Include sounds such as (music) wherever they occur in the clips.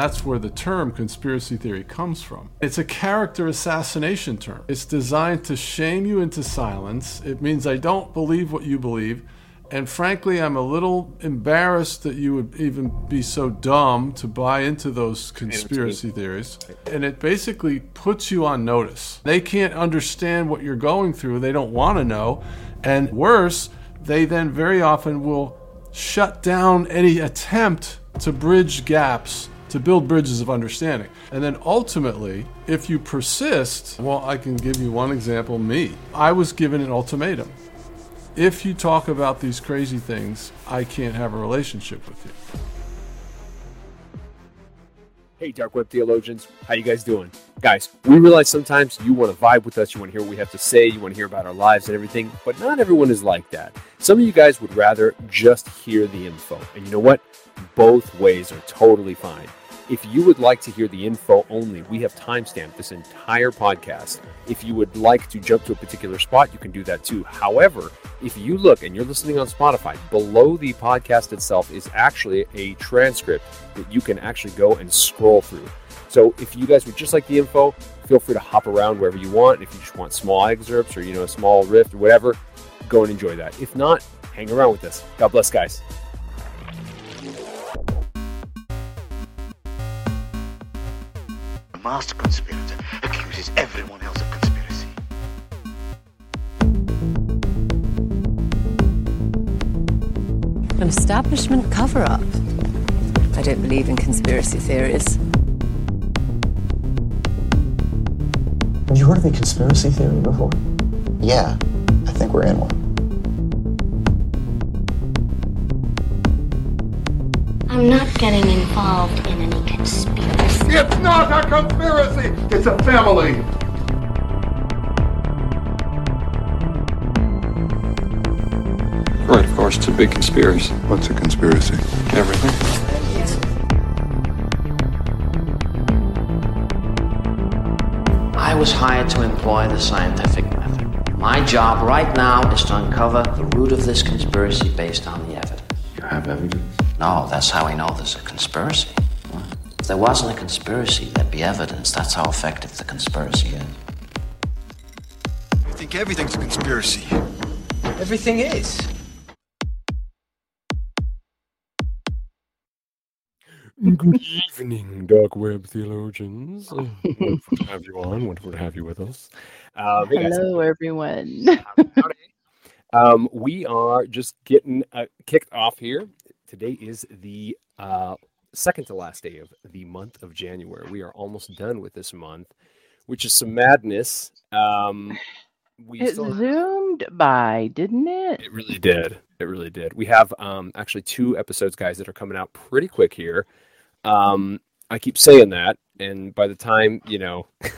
That's where the term conspiracy theory comes from. It's a character assassination term. It's designed to shame you into silence. It means I don't believe what you believe. And frankly, I'm a little embarrassed that you would even be so dumb to buy into those conspiracy theories. And it basically puts you on notice. They can't understand what you're going through, they don't want to know. And worse, they then very often will shut down any attempt to bridge gaps to build bridges of understanding. And then ultimately, if you persist, well, I can give you one example me. I was given an ultimatum. If you talk about these crazy things, I can't have a relationship with you. Hey, dark web theologians, how you guys doing? Guys, we realize sometimes you want to vibe with us, you want to hear what we have to say, you want to hear about our lives and everything, but not everyone is like that. Some of you guys would rather just hear the info. And you know what? Both ways are totally fine. If you would like to hear the info only, we have timestamped this entire podcast. If you would like to jump to a particular spot, you can do that too. However, if you look and you're listening on Spotify, below the podcast itself is actually a transcript that you can actually go and scroll through. So if you guys would just like the info, feel free to hop around wherever you want. If you just want small excerpts or you know a small riff or whatever, go and enjoy that. If not, hang around with us. God bless, guys. Master conspirator accuses everyone else of conspiracy. An establishment cover up. I don't believe in conspiracy theories. Have you heard of a conspiracy theory before? Yeah, I think we're in one. I'm not getting involved in any conspiracy. It's not a conspiracy, it's a family. Right, of course, it's a big conspiracy. What's a conspiracy? Everything. I was hired to employ the scientific method. My job right now is to uncover the root of this conspiracy based on the evidence. You have evidence? No, that's how we know there's a conspiracy. If there wasn't a conspiracy, there'd be evidence. That's how effective the conspiracy is. I think everything's a conspiracy. Everything is. Good evening, dark web theologians. (laughs) wonderful to have you on. Wonderful to have you with us. Um, hey guys. Hello, everyone. Um, we are just getting uh, kicked off here. Today is the uh, second to last day of the month of January. We are almost done with this month, which is some madness. Um, we it still zoomed by, didn't it? It really did. It really did. We have um, actually two episodes, guys, that are coming out pretty quick here. Um, I keep saying that, and by the time you know, (laughs)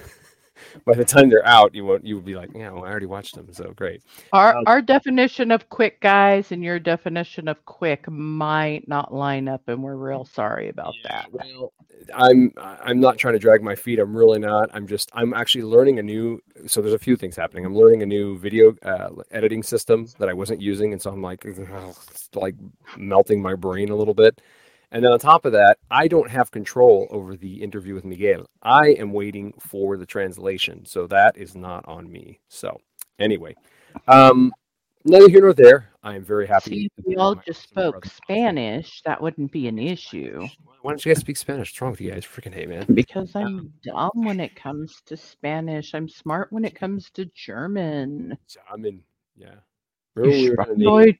by the time they're out, you won't. You would be like, yeah, well, I already watched them, so great. Our Um, our definition of quick guys and your definition of quick might not line up, and we're real sorry about that. Well, I'm I'm not trying to drag my feet. I'm really not. I'm just I'm actually learning a new. So there's a few things happening. I'm learning a new video uh, editing system that I wasn't using, and so I'm like (laughs) like melting my brain a little bit. And then on top of that, I don't have control over the interview with Miguel. I am waiting for the translation, so that is not on me. So anyway, um, neither here nor there. I am very happy. See, if we all just spoke Spanish, that wouldn't be an issue. Why don't you guys speak Spanish? What's wrong with you guys? Freaking hey, man. Because I'm dumb when it comes to Spanish. I'm smart when it comes to German. German, yeah. Remember we were Deutsch.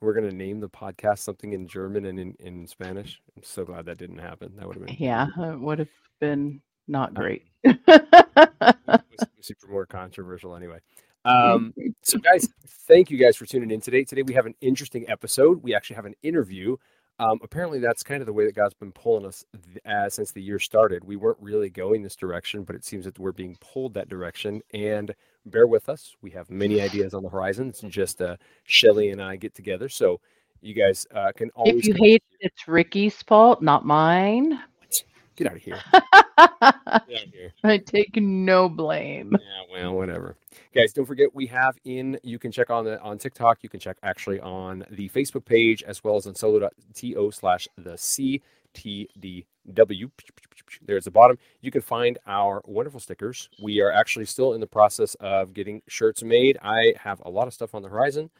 We're gonna name the podcast something in German and in, in Spanish. I'm so glad that didn't happen. That would have been Yeah, it would have been not great. was super more controversial anyway. Um, so, (laughs) guys, thank you guys for tuning in today. Today we have an interesting episode. We actually have an interview. Um, apparently, that's kind of the way that God's been pulling us th- uh, since the year started. We weren't really going this direction, but it seems that we're being pulled that direction. And bear with us. We have many ideas on the horizon. It's just uh, Shelley and I get together. So, you guys uh, can always if you hate it, it's Ricky's fault, not mine. get out of here. (laughs) out here. I take no blame. Yeah, well, whatever. Guys, don't forget we have in you can check on the on TikTok, you can check actually on the Facebook page as well as on solo.to slash the CTD W. There's the bottom. You can find our wonderful stickers. We are actually still in the process of getting shirts made. I have a lot of stuff on the horizon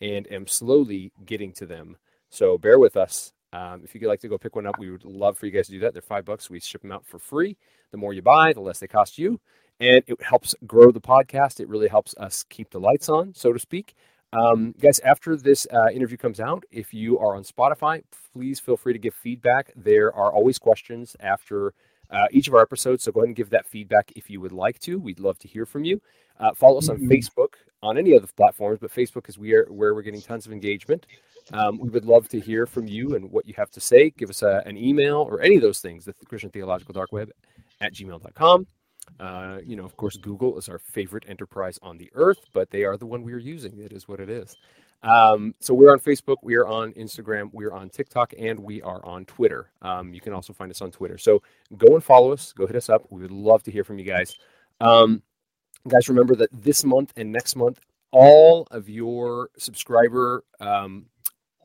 and am slowly getting to them. So bear with us. Um, if you'd like to go pick one up, we would love for you guys to do that. They're five bucks. We ship them out for free. The more you buy, the less they cost you. And it helps grow the podcast. It really helps us keep the lights on, so to speak. Um, guys, after this uh, interview comes out, if you are on Spotify, please feel free to give feedback. There are always questions after uh, each of our episodes, so go ahead and give that feedback if you would like to. We'd love to hear from you. Uh, follow us on Mhm. Facebook, on any other platforms, but Facebook is where, where we're getting tons of engagement. Um, we would love to hear from you and what you have to say. Give us a, an email or any of those things, the Christian Theological Dark Web at gmail.com. Uh, you know, of course, Google is our favorite enterprise on the earth, but they are the one we are using. It is what it is. Um, so we're on Facebook, we are on Instagram, we are on TikTok, and we are on Twitter. Um, you can also find us on Twitter. So go and follow us. Go hit us up. We would love to hear from you guys. Um, guys, remember that this month and next month, all of your subscriber um,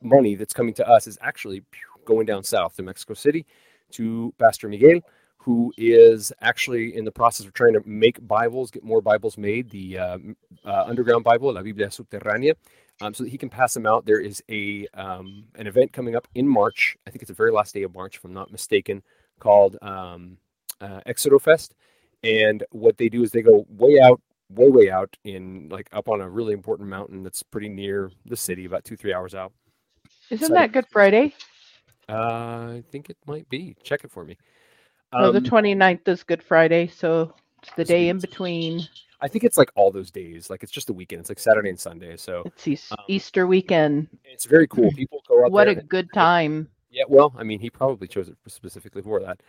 money that's coming to us is actually going down south to Mexico City to Pastor Miguel, who is actually in the process of trying to make Bibles, get more Bibles made, the uh, uh, underground Bible, La Biblia Subterránea, um, so that he can pass them out. There is a um, an event coming up in March. I think it's the very last day of March, if I'm not mistaken, called um, uh, Exodo Fest. And what they do is they go way out, way way out in like up on a really important mountain that's pretty near the city, about two three hours out. Isn't So- that Good Friday? Uh, I think it might be. Check it for me. No, the Um, 29th is Good Friday, so it's the day in between. I think it's like all those days. Like it's just the weekend. It's like Saturday and Sunday. So It's Eas- Easter weekend. it's very cool. (clears throat) People go out What a good time. Yeah, well, I mean, he probably chose it specifically for that.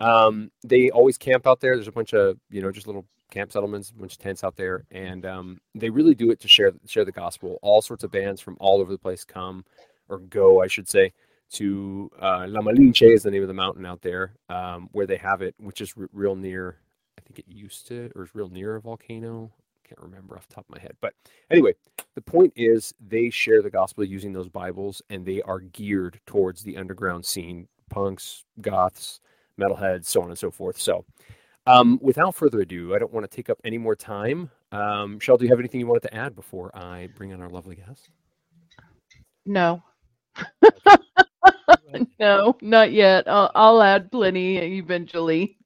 Um, they always camp out there. There's a bunch of you know just little camp settlements, a bunch of tents out there, and um, they really do it to share share the gospel. All sorts of bands from all over the place come or go, I should say, to uh, La Malinche is the name of the mountain out there um, where they have it, which is r- real near. I think it used to, or is real near a volcano. Can't remember off the top of my head, but anyway, the point is they share the gospel using those Bibles, and they are geared towards the underground scene, punks, goths, metalheads, so on and so forth. So, um, without further ado, I don't want to take up any more time. Um, Shell, do you have anything you wanted to add before I bring on our lovely guest? No. (laughs) (laughs) no, not yet. I'll, I'll add plenty eventually.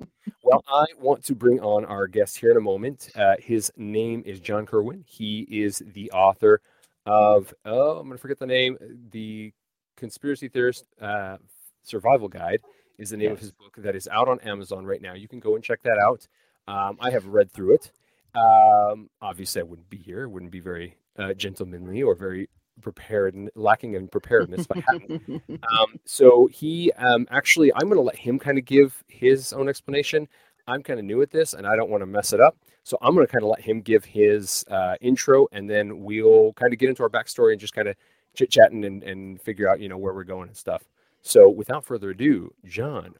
Well, I want to bring on our guest here in a moment. Uh, his name is John Kirwin. He is the author of, oh, I'm going to forget the name, The Conspiracy Theorist uh, Survival Guide is the name of his book that is out on Amazon right now. You can go and check that out. Um, I have read through it. Um, obviously, I wouldn't be here. It wouldn't be very uh, gentlemanly or very prepared, and lacking in preparedness if I hadn't. Um, so he um, actually, I'm going to let him kind of give his own explanation. I'm kind of new at this, and I don't want to mess it up. So I'm going to kind of let him give his uh, intro, and then we'll kind of get into our backstory and just kind of chit chatting and, and figure out, you know, where we're going and stuff. So without further ado, John.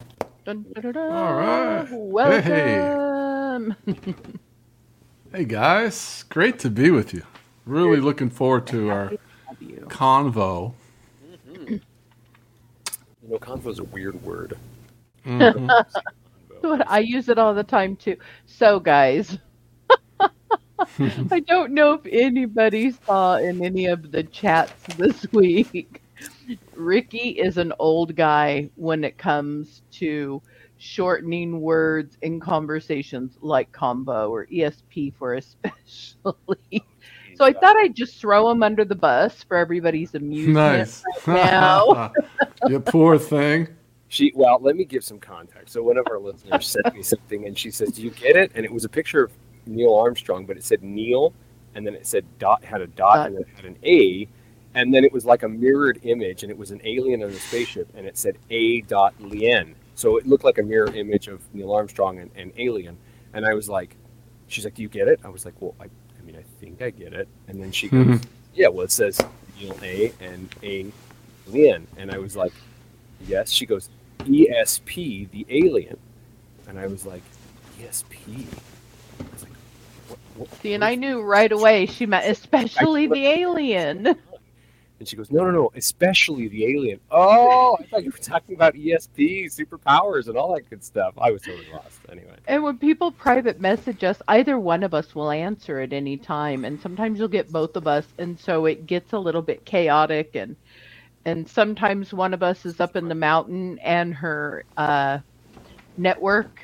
Dun, dun, dun, dun. All right. Welcome. Hey guys, great to be with you. Really looking forward to our convo. You know, convo is a weird word. (laughs) Mhm. I use it all the time too. So, guys, (laughs) I don't know if anybody saw in any of the chats this (laughs) week. Ricky is an old guy when it comes to shortening words in conversations like combo or ESP for especially. So I thought I'd just throw him under the bus for everybody's amusement Nice. right now. (laughs) you poor thing. She well, let me give some context. So one of our listeners sent me something, and she says, "Do you get it?" And it was a picture of Neil Armstrong, but it said Neil, and then it said dot had a dot, and then it had an A, and then it was like a mirrored image, and it was an alien on a spaceship, and it said A dot Lien. So it looked like a mirror image of Neil Armstrong and, and alien. And I was like, she's like, "Do you get it?" I was like, "Well, I, I mean, I think I get it." And then she goes, Mhm. "Yeah, well, it says Neil A and A Lien," and I was like, "Yes." She goes, ESP, the alien. And I was like, ESP? I was like, what, what, See, and I knew right away she meant (laughs) especially the alien. And she goes, no, no, no, especially the alien. Oh, I thought you were talking about ESP, superpowers, and all that good stuff. I was totally lost. Anyway. And when people private message us, either one of us will answer at any time, and sometimes you'll get both of us, and so it gets a little bit chaotic, and and sometimes one of us is up in the mountain and her uh, network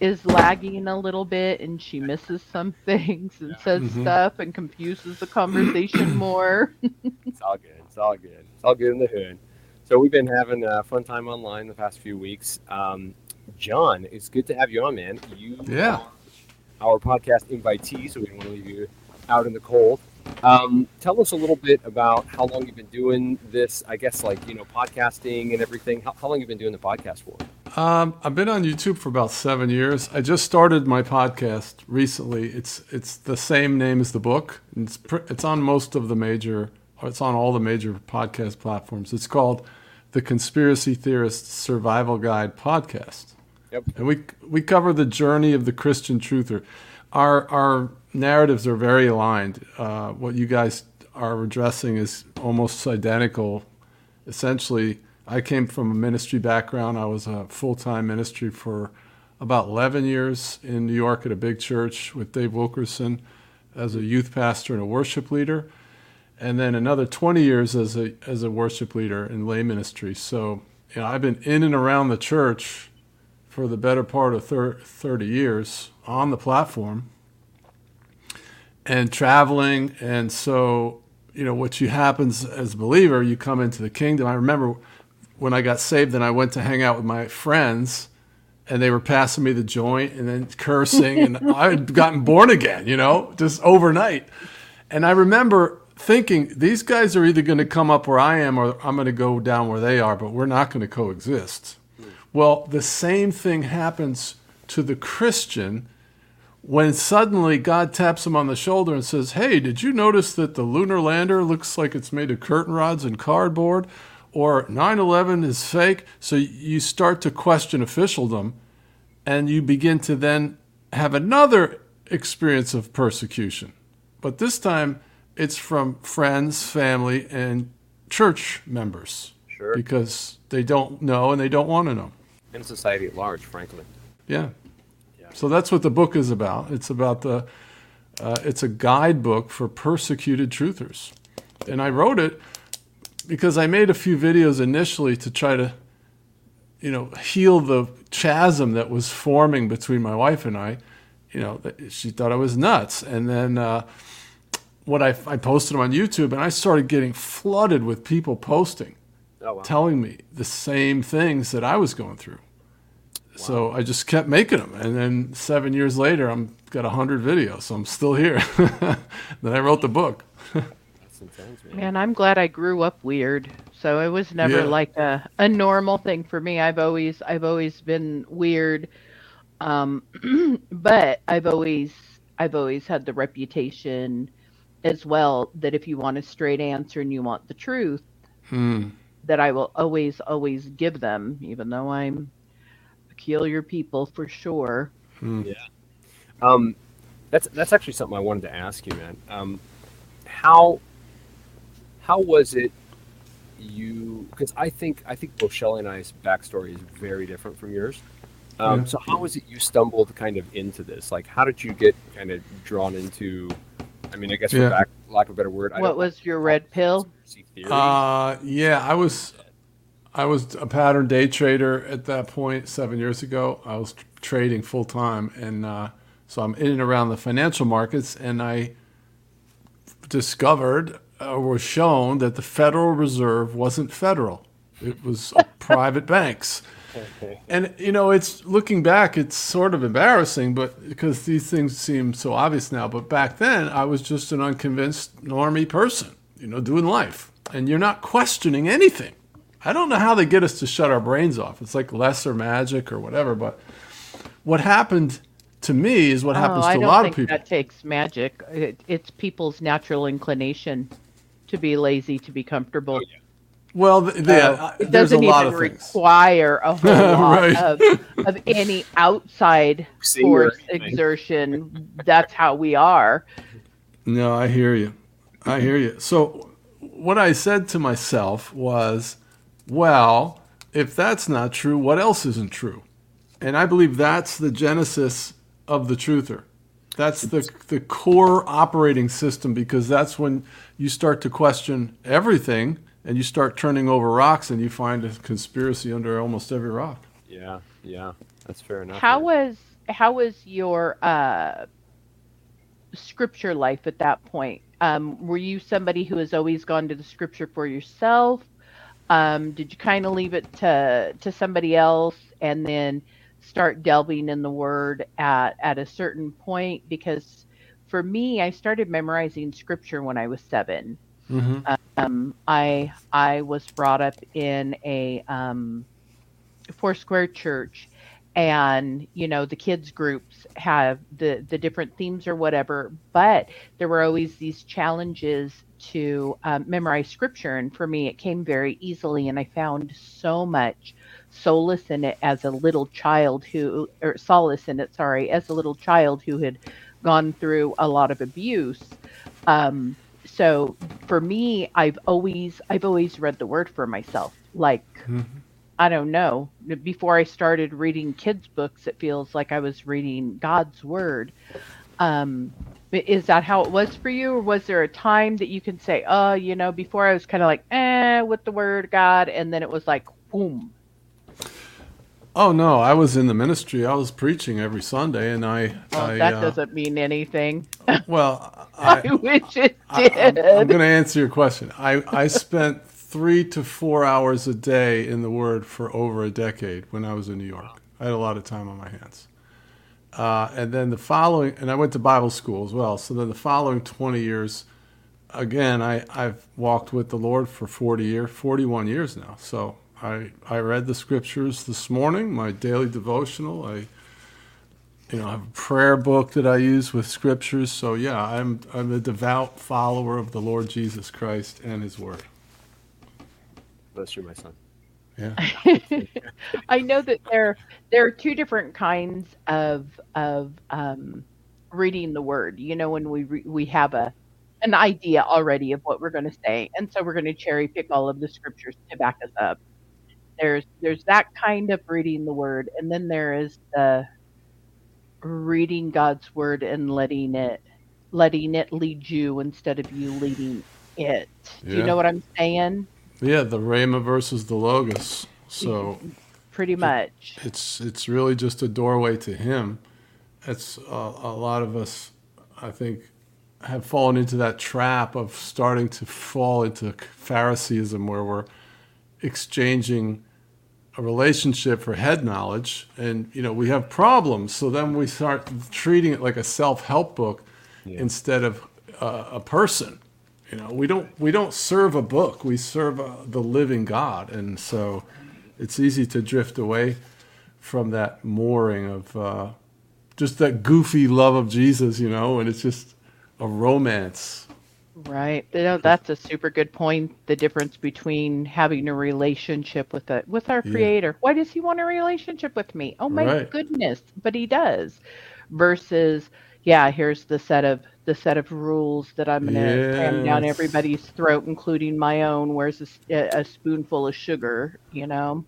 is lagging a little bit and she misses some (laughs) things and says mm-hmm. stuff and confuses the conversation (clears throat) more. (laughs) it's all good. It's all good. It's all good in the hood. So we've been having a fun time online the past few weeks. Um, John, it's good to have you on, man. You yeah. our podcast invitee, so we don't want to leave you out in the cold. Um, tell us a little bit about how long you've been doing this. I guess like you know podcasting and everything. How, how long you've been doing the podcast for? Um, I've been on YouTube for about seven years. I just started my podcast recently. It's it's the same name as the book. It's it's on most of the major. It's on all the major podcast platforms. It's called the Conspiracy Theorist Survival Guide Podcast. Yep. And we we cover the journey of the Christian truther. Our our narratives are very aligned. Uh, what you guys are addressing is almost identical. Essentially, I came from a ministry background. I was a full time ministry for about 11 years in New York at a big church with Dave Wilkerson as a youth pastor and a worship leader, and then another 20 years as a as a worship leader in lay ministry. So, you know, I've been in and around the church for the better part of 30 years on the platform and traveling. And so, you know, what you happens as a believer, you come into the kingdom. I remember when I got saved, and I went to hang out with my friends and they were passing me the joint and then cursing and (laughs) I had gotten born again, you know, just overnight. And I remember thinking these guys are either going to come up where I am or I'm going to go down where they are, but we're not going to coexist. Hmm. Well, the same thing happens to the Christian when suddenly God taps him on the shoulder and says, Hey, did you notice that the lunar lander looks like it's made of curtain rods and cardboard? Or 9 11 is fake? So you start to question officialdom and you begin to then have another experience of persecution. But this time it's from friends, family, and church members. Sure. Because they don't know and they don't want to know. And society at large, frankly. Yeah. So that's what the book is about. It's about the, uh, it's a guidebook for persecuted truthers. And I wrote it because I made a few videos initially to try to, you know, heal the chasm that was forming between my wife and I. You know, she thought I was nuts. And then uh, what I, I posted them on YouTube, and I started getting flooded with people posting, oh, wow. telling me the same things that I was going through. So I just kept making them, and then seven years later, I'm got hundred videos, so I'm still here. (laughs) then I wrote the book. man. I'm glad I grew up weird. So it was never yeah. like a, a normal thing for me. I've always I've always been weird, um, (clears throat) but I've always I've always had the reputation as well that if you want a straight answer and you want the truth, hmm. that I will always always give them, even though I'm peculiar people for sure. Hmm. Yeah. Um, that's that's actually something I wanted to ask you, man. Um, how how was it you? Because I think I think both Shelley and I's backstory is very different from yours. Um, yeah. So how was it you stumbled kind of into this? Like, how did you get kind of drawn into? I mean, I guess for yeah. back, lack of a better word. What was your red pill? Uh, yeah, I was I was a pattern day trader at that point seven years ago. I was trading full time, and uh, so I'm in and around the financial markets, and I discovered or uh, was shown that the Federal Reserve wasn't federal; it was (laughs) private banks. And you know, it's looking back, it's sort of embarrassing, but because these things seem so obvious now. But back then, I was just an unconvinced normie person, you know, doing life, and you're not questioning anything I don't know how they get us to shut our brains off. It's like lesser magic or whatever. But what happened to me is what oh, happens to a lot of people. That takes magic. It, it's people's natural inclination to be lazy, to be comfortable. Oh, yeah. Well, the, the, uh, it doesn't even require a (laughs) whole lot right. of, of any outside (laughs) force exertion. That's how we are. No, I hear you. I hear you. So what I said to myself was, well, if that's not true, what else isn't true? And I believe that's the genesis of the truther. That's the, the core operating system because that's when you start to question everything and you start turning over rocks and you find a conspiracy under almost every rock. Yeah, yeah, that's fair enough. How was how was your uh, scripture life at that point? Um, were you somebody who has always gone to the scripture for yourself? Um, did you kind of leave it to to somebody else and then start delving in the word at at a certain point? Because for me, I started memorizing scripture when I was 7 Mm-hmm. Um, I I was brought up in a um, Foursquare church, and you know the kids groups have the the different themes or whatever, but there were always these challenges to um, memorize scripture, and for me it came very easily, and I found so much solace in it as a little child who or solace in it sorry as a little child who had gone through a lot of abuse. Um, so for me i've always i've always read the word for myself. Like Mm-hmm. i don't know before i started reading kids books it feels like i was reading god's word. Um is that how it was for you or was there a time that you can say oh you know before i was kind of like eh with the word of god and then it was like boom Oh no, I was in the ministry. I was preaching every Sunday, and I. oh, I that uh, doesn't mean anything (laughs) Well, (laughs) i, I, wish it I, did I'm, I'm going to answer your question. I, I spent three to four hours a day in the Word for over a decade when I was in New York. I had a lot of time on my hands. Uh, and then the following, and I went to Bible school as well. So then the following 20 years, again, I, I've walked with the Lord for 40 years, 41 years now. So I, I read the scriptures this morning, my daily devotional. I, you know, I have a prayer book that I use with scriptures. So yeah, I'm I'm a devout follower of the Lord Jesus Christ and His Word. Bless you, my son. Yeah. (laughs) I know that there there are two different kinds of of um, reading the word. You know, when we re- we have a an idea already of what we're going to say, and so we're going to cherry pick all of the scriptures to back us up. There's there's that kind of reading the word, and then there is the reading God's word and letting it letting it lead you instead of you leading it. Do you know what I'm saying? Yeah, the Rhema versus the Logos. So Pretty much. it's it's really just a doorway to Him. It's a, a lot of us, I think, have fallen into that trap of starting to fall into Phariseeism, where we're exchanging a relationship for head knowledge, and you know we have problems. So then we start treating it like a self-help book instead of uh, a person. You know, we don't we don't serve a book. We serve uh, the living God, and so it's easy to drift away from that mooring of uh, just that goofy love of Jesus. You know, and it's just a romance. Right. You know, that's a super good point. The difference between having a relationship with a with our Yeah. creator. Why does he want a relationship with me? Oh my Right. goodness. But he does. Versus, yeah, here's the set of the set of rules that I'm gonna cram down everybody's throat, including my own. Where's a spoonful of sugar, you know?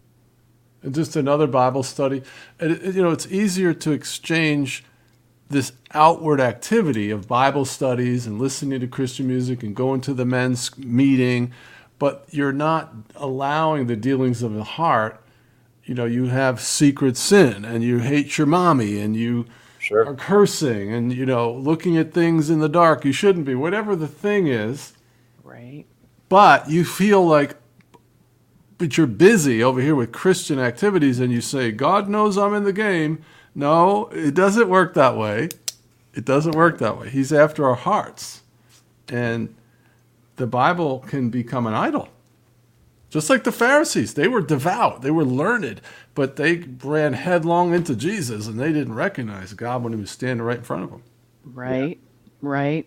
And just another Bible study. And, it- you know, it's easier to exchange this outward activity of Bible studies and listening to Christian music and going to the men's meeting, but you're not allowing the dealings of the heart. You know, you have secret sin and you hate your mommy and you Sure. are cursing and, you know, looking at things in the dark. You shouldn't be, whatever the thing is. Right. But you feel like, but you're busy over here with Christian activities and you say, God knows I'm in the game. No, it doesn't work that way. It doesn't work that way. He's after our hearts. And the Bible can become an idol. Just like the Pharisees, they were devout, they were learned, but they ran headlong into Jesus and they didn't recognize God when he was standing right in front of them. Right. Right.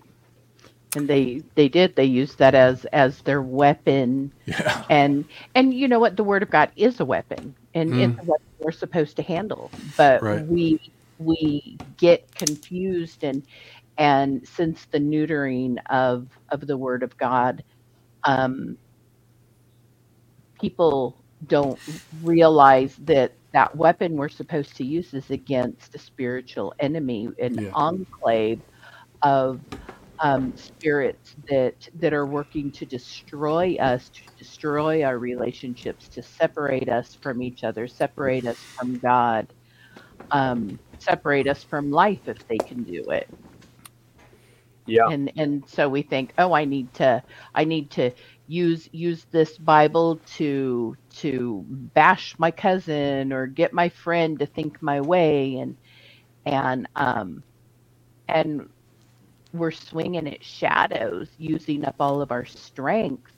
And they they did. They used that as as their weapon. Yeah. And and you know what? The word of God is a weapon, and Mm. it's what we're supposed to handle. But Right. we we get confused and and since the neutering of of the word of God, um, people don't realize that that weapon we're supposed to use is against a spiritual enemy, an Yeah. enclave of um, spirits that that are working to destroy us, to destroy our relationships, to separate us from each other, separate us from God, um, separate us from life if they can do it Yeah. and and so we think oh i need to i need to use use this bible to to bash my cousin or get my friend to think my way and and um and we're swinging at shadows using up all of our strength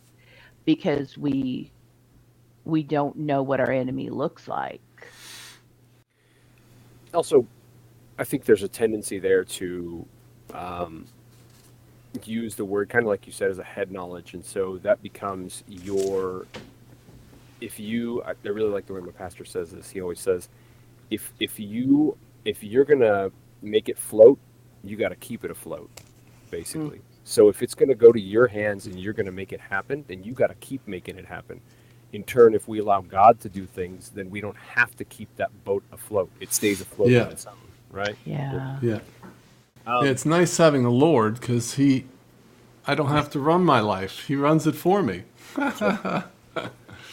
because we we don't know what our enemy looks like. Also, I think there's a tendency there to um, use the word kind of like you said as a head knowledge, and so that becomes your. If you, I I really like the way my pastor says this. He always says, if if you if you're gonna make it float, you got to keep it afloat, basically. Hmm. So if it's gonna go to your hands and you're gonna make it happen, then you got to keep making it happen. In turn, if we allow God to do things, then we don't have to keep that boat afloat. It stays afloat Yeah. on its own, right? yeah Yeah. Um, Yeah, it's nice having a Lord because he, I don't have to run my life. He runs it for me.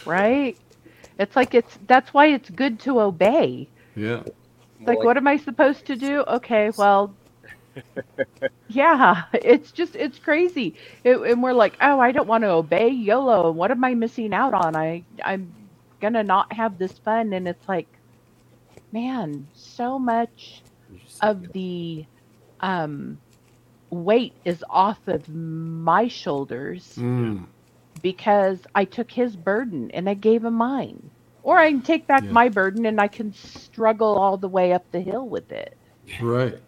right it's like it's that's why it's good to obey Yeah. It's like, what am I supposed to do? Okay, well, yeah, it's just, it's crazy. It, and we're like, oh, I don't want to obey YOLO. What am I missing out on? I, I'm going to not have this fun. And it's like, man, so much of the um, weight is off of my shoulders Mm. because I took his burden and I gave him mine. Or I can take back Yeah. my burden and I can struggle all the way up the hill with it. Right.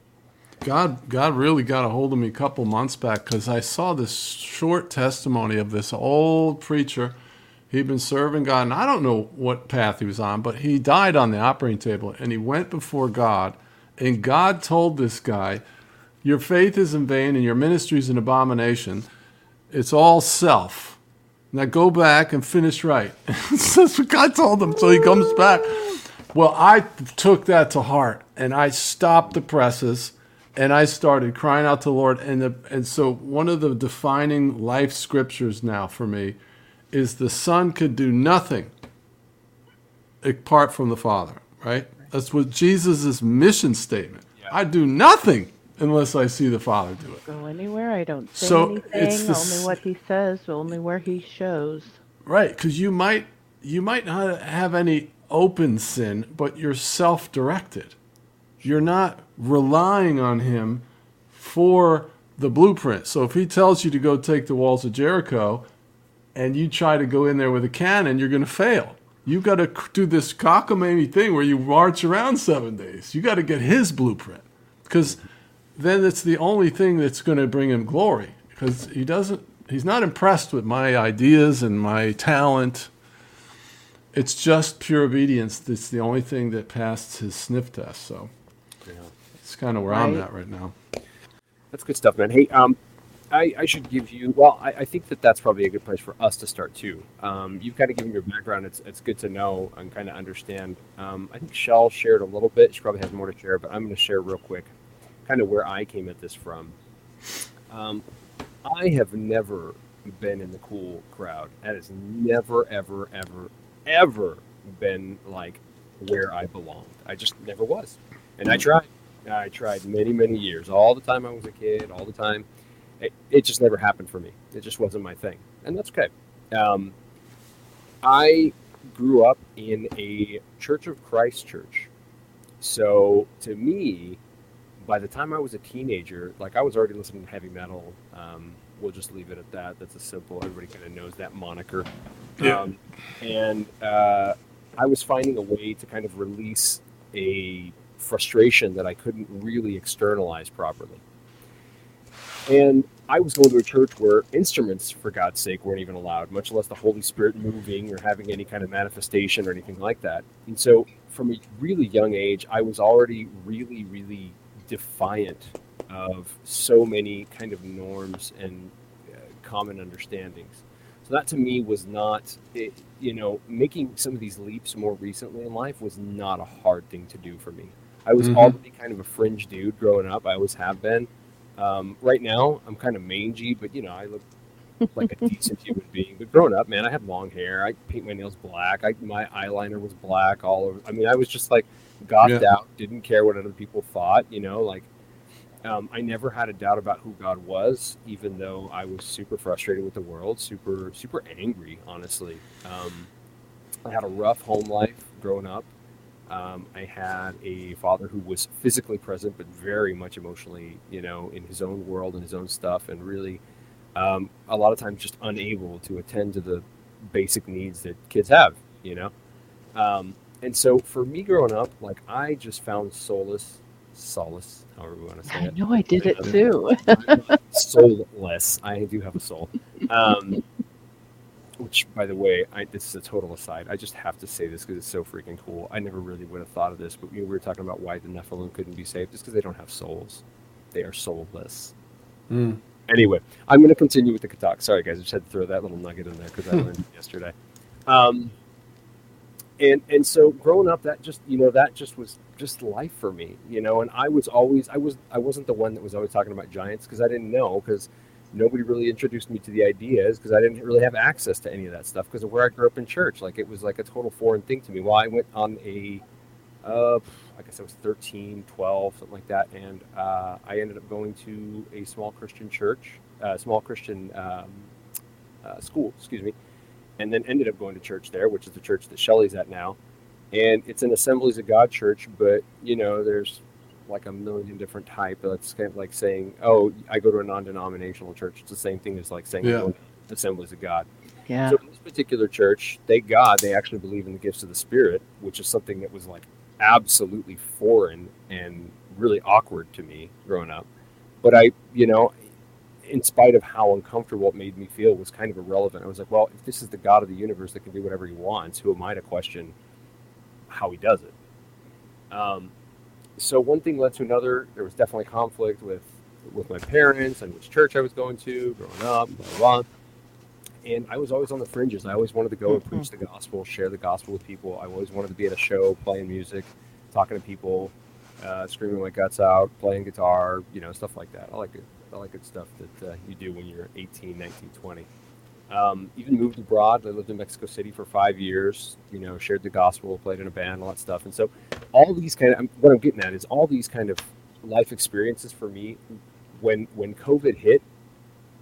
God, God really got a hold of me a couple months back because I saw this short testimony of this old preacher. He'd been serving God, and I don't know what path he was on, but he died on the operating table, and he went before God, and God told this guy, "Your faith is in vain, and your ministry is an abomination. It's all self. Now go back and finish right." (laughs) That's what God told him. So he comes back. Well, I took that to heart and I stopped the presses and I started crying out to the Lord. And, the, and so, one of the defining life scriptures now for me is the Son could do nothing apart from the Father, right? That's what Jesus' mission statement. I do nothing unless I see the Father do it. Go anywhere, I don't say So, anything, it's the only what he says, only where he shows. Right, because you might you might not have any open sin, but you're self-directed. You're not relying on him for the blueprint. So if he tells you to go take the walls of Jericho, and you try to go in there with a cannon, you're going to fail. You've got to do this cockamamie thing where you march around seven days. You got to get his blueprint, because then it's the only thing that's going to bring him glory. Because he doesn't, he's not impressed with my ideas and my talent. It's just pure obedience that's the only thing that passed his sniff test. So it's kind of where I'm at right now. That's good stuff, man. Hey, um, I, I should give you. Well, I, I think that that's probably a good place for us to start too. Um, you've kind of given your background. It's it's good to know and kind of understand. Um, I think Shell shared a little bit. She probably has more to share, but I'm going to share real quick, kind of where I came at this from. Um, I have never been in the cool crowd. That has never, ever, ever, ever been like where I belonged. I just never was, and I tried. I tried many, many years. All the time I was a kid, all the time. It, it just never happened for me. It just wasn't my thing, and that's okay. Um, I grew up in a Church of Christ church, so to me, by the time I was a teenager, like I was already listening to heavy metal. Um, we'll just leave it at that. That's a simple. Everybody kind of knows that moniker. Yeah. Um, and uh, I was finding a way to kind of release a frustration that I couldn't really externalize properly. And I was going to a church where instruments, for God's sake, weren't even allowed, much less the Holy Spirit moving or having any kind of manifestation or anything like that. And so, from a really young age, I was already really, really defiant of so many kind of norms and uh, common understandings. So that to me was not, it, you know, making some of these leaps more recently in life was not a hard thing to do for me. I was Mhm. already kind of a fringe dude growing up. I always have been. Um, right now, I'm kind of mangy, but you know, I look like a (laughs) decent human being. But growing up, man, I had long hair. I paint my nails black. I, my eyeliner was black all over. I mean, I was just like gothed Yeah. out. Didn't care what other people thought. You know, like um, I never had a doubt about who God was, even though I was super frustrated with the world, super super angry. Honestly, um, I had a rough home life growing up. Um, I had a father who was physically present, but very much emotionally, you know, in his own world and his own stuff, and really, um, a lot of times just unable to attend to the basic needs that kids have, you know. And so for me growing up, like I just found solace, solace, however we want to say I it. know I did it (laughs) too. soulless. I do have a soul. Um, which, by the way, I, this is a total aside. I just have to say this because it's so freaking cool. I never really would have thought of this, but we were talking about why the Nephilim couldn't be saved. Just because they don't have souls, they are soulless. Mm. Anyway, I'm going to continue with the Katak. Sorry, guys, I just had to throw that little nugget in there because I learned it (laughs) yesterday. Um, and and so growing up, that just you know that just was just life for me, you know. And I was always I was I wasn't the one that was always talking about giants because I didn't know because nobody really introduced me to the ideas because I didn't really have access to any of that stuff because of where I grew up in church. Like it was like a total foreign thing to me. Well, I went on a uh, I guess I was 13, 12, something like that. And uh, I ended up going to a small Christian church, uh, small Christian um, uh, school, excuse me, and then ended up going to church there, which is the church that Shelley's at now. And it's an Assemblies of God church, but, you know, there's like a million different type. It's kind of like saying, oh, I go to a non-denominational church. It's the same thing as like saying Yeah. Go to Assemblies of God. Yeah. So in this particular church, thank God they actually believe in the gifts of the Spirit, which is something that was like absolutely foreign and really awkward to me growing up. But I, you know, in spite of how uncomfortable it made me feel, was kind of irrelevant. I was like, well, if this is the God of the universe that can do whatever he wants, who am I to question how he does it? Um, so one thing led to another. There was definitely conflict with with my parents and which church I was going to growing up, blah, blah, blah. And I was always on the fringes. I always wanted to go and preach the gospel, share the gospel with people. I always wanted to be at a show, playing music, talking to people, uh, screaming my guts out, playing guitar, you know, stuff like that. I like it. I like good stuff that uh, you do when you're 18, 19, 20. Um, even moved abroad. I lived in Mexico City for five years. You know, shared the gospel, played in a band, all that stuff. And so, all these kind of what I'm getting at is all these kind of life experiences for me. When when COVID hit,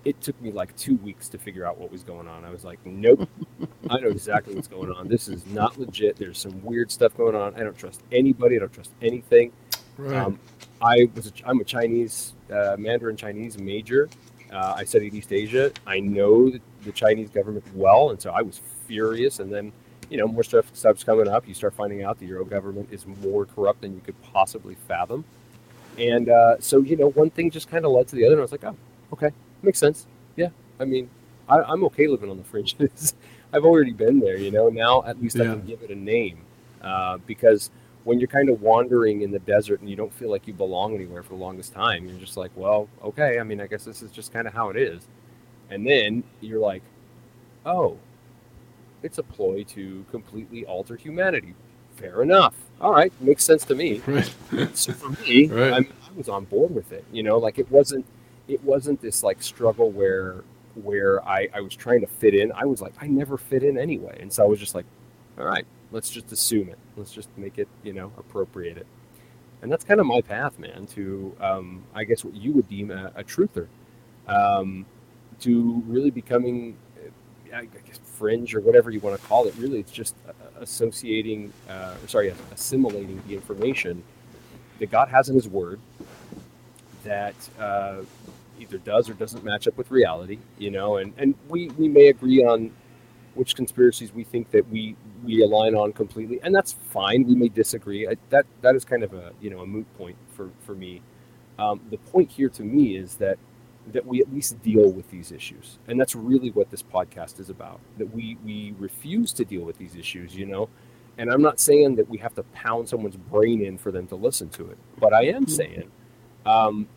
it took me like two weeks to figure out what was going on. I was like, nope, (laughs) I know exactly what's going on. This is not legit. There's some weird stuff going on. I don't trust anybody. I don't trust anything. Right. Um, I was a, I'm a Chinese uh, Mandarin Chinese major. Uh, I studied East Asia. I know the, Chinese government well, and so I was furious. And then, you know, more stuff stuff's coming up. You start finding out the Euro government is more corrupt than you could possibly fathom. And uh, so, you know, one thing just kind of led to the other, and I was like, oh, okay, makes sense. Yeah, I mean, I, I'm okay living on the (laughs) fringes. I've already been there, you know. Now at least I can give it a name, uh, because when you're kind of wandering in the desert and you don't feel like you belong anywhere for the longest time, you're just like, well, okay. I mean, I guess this is just kind of how it is. And then you're like, oh, it's a ploy to completely alter humanity. Fair enough. All right, makes sense to me. (laughs) Right. So for me, (laughs) Right. I was on board with it. You know, like it wasn't it wasn't this like struggle where where I, I was trying to fit in. I was like, I never fit in anyway. And so I was just like, all right, let's just assume it. Let's just make it, you know, appropriate it. And that's kind of my path, man, to um, I guess what you would deem a, a truther. Um, to really becoming uh, I guess fringe or whatever you want to call it. Really, it's just uh, associating, uh, or sorry, assimilating the information that God has in His Word that uh, either does or doesn't match up with reality. You know, and and we we may agree on which conspiracies we think that we we align on completely, and that's fine. We may disagree. I, that that is kind of a you know a moot point for for me. Um, the point here to me is that that we at least deal with these issues, and that's really what this podcast is about. That we we refuse to deal with these issues, you know. And I'm not saying that we have to pound someone's brain in for them to listen to it, but I am saying um,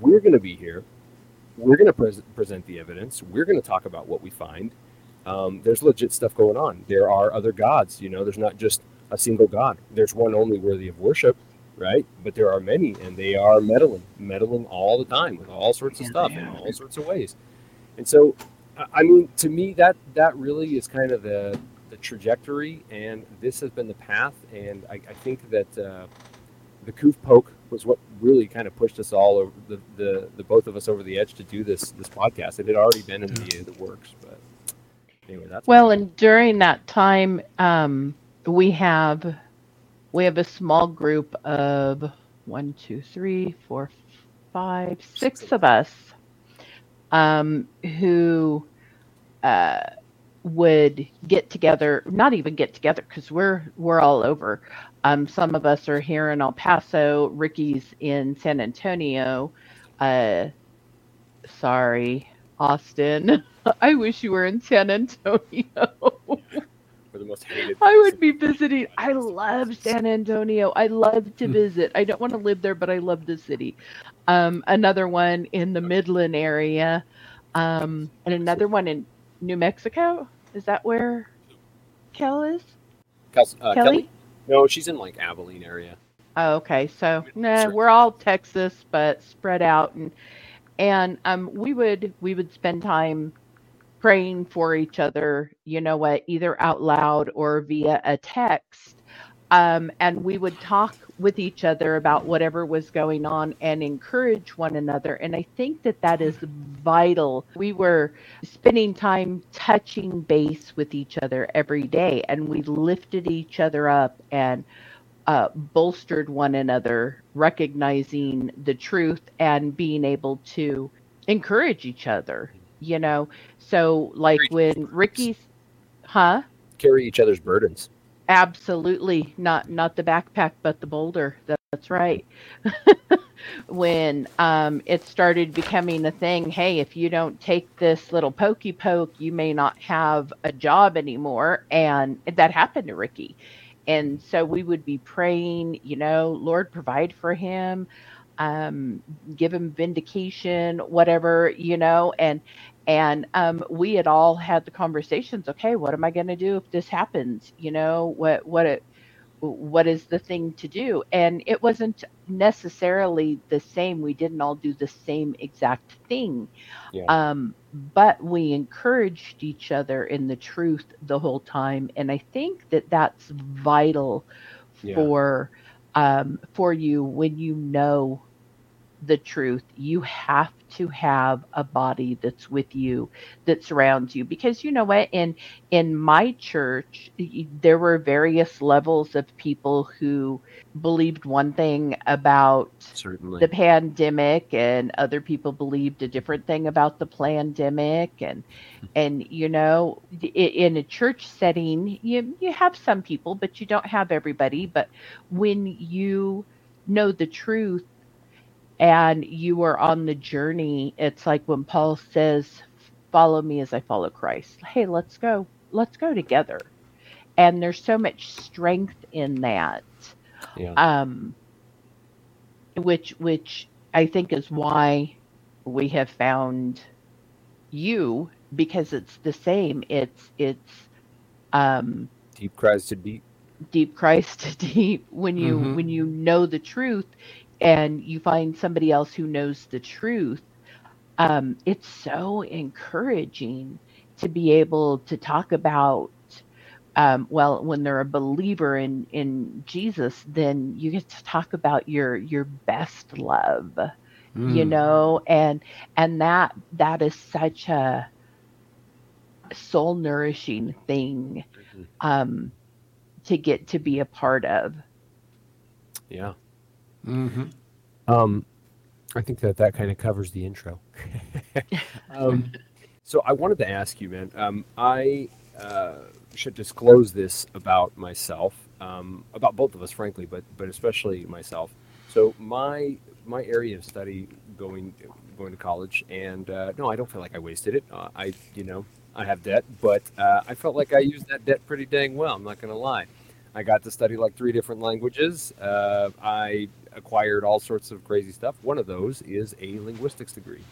we're going to be here we're going to pres present the evidence. We're going to talk about what we find. Um, there's legit stuff going on. There are other gods. You know, there's not just a single god. There's one only worthy of worship, right? But there are many, and they are meddling, meddling all the time with all sorts of Yeah, stuff in all sorts of ways. And so, I- mean, to me, that that really is kind of the the trajectory, and this has been the path. And I, I think that uh, the Koof Poke was what really kind of pushed us all over the, the, the both of us over the edge to do this this podcast. It had already been in the, the works, but anyway, that's Well, and during that time, um, we have we have a small group of one, two, three, four, five, six of us um, who uh, would get together. Not even get together because we're we're all over. Um, some of us are here in El Paso. Ricky's in San Antonio. Uh, sorry, Austin. (laughs) (laughs) I wish you were in San Antonio. the most hated. I would be visiting. I love San Antonio. I love to visit. I don't want to live there, but I love the city. Um, another one in the Midland area, um, and another one in New Mexico. Is that where Kel is? Kels- uh, Kelly? Kelly? No, she's in like Abilene area. Oh, okay. So, nah, we're all Texas, but spread out, and and um, we would we would spend time praying for each other. You know what? Either out loud or via a text, um, and we would talk with each other about whatever was going on and encourage one another. And I think that that is vital. We were spending time touching base with each other every day, and we lifted each other up and uh, bolstered one another, recognizing the truth and being able to encourage each other. You know, so like when Ricky's, huh? Carry each other's burdens. Absolutely, not not the backpack, but the boulder. That, that's right. (laughs) when um, it started becoming a thing, hey, if you don't take this little pokey poke, you may not have a job anymore, and that happened to Ricky. And so we would be praying, you know, Lord, provide for him, um, give him vindication, whatever, you know, and and um, we had all had the conversations. Okay, what am I going to do if this happens? You know, what what it, what is the thing to do? And it wasn't necessarily the same. We didn't all do the same exact thing, Yeah. um, but we encouraged each other in the truth the whole time. And I think that that's vital Yeah. for um, for you when you know the truth. You have to have a body that's with you, that surrounds you, because you know what? In in my church, there were various levels of people who believed one thing about Certainly. the pandemic and other people believed a different thing about the pandemic and hmm. and you know in a church setting you you have some people but you don't have everybody but when you know the truth and you are on the journey it's like when Paul says follow me as I follow Christ hey let's go let's go together and there's so much strength in that Yeah. um which which I think is why we have found you because it's the same it's it's um Deep cries to deep. deep cries to deep when you Mhm. when you know the truth and you find somebody else who knows the truth um it's so encouraging to be able to talk about um, well, when they're a believer in in Jesus, then you get to talk about your your best love, you Mm. know, and and that that is such a soul nourishing thing um, to get to be a part of. Yeah. Mm-hmm. Um, I think that that kind of covers the intro. (laughs) um, so I wanted to ask you, man. Um, I uh, should disclose this about myself, um, about both of us, frankly, but but especially myself. So my my area of study going going to college, and uh, no, I don't feel like I wasted it. Uh, I you know I have debt, but uh, I felt like I used that debt pretty dang well. I'm not to lie. I got to study like three different languages. Uh, I acquired all sorts of crazy stuff. One of those is a linguistics degree.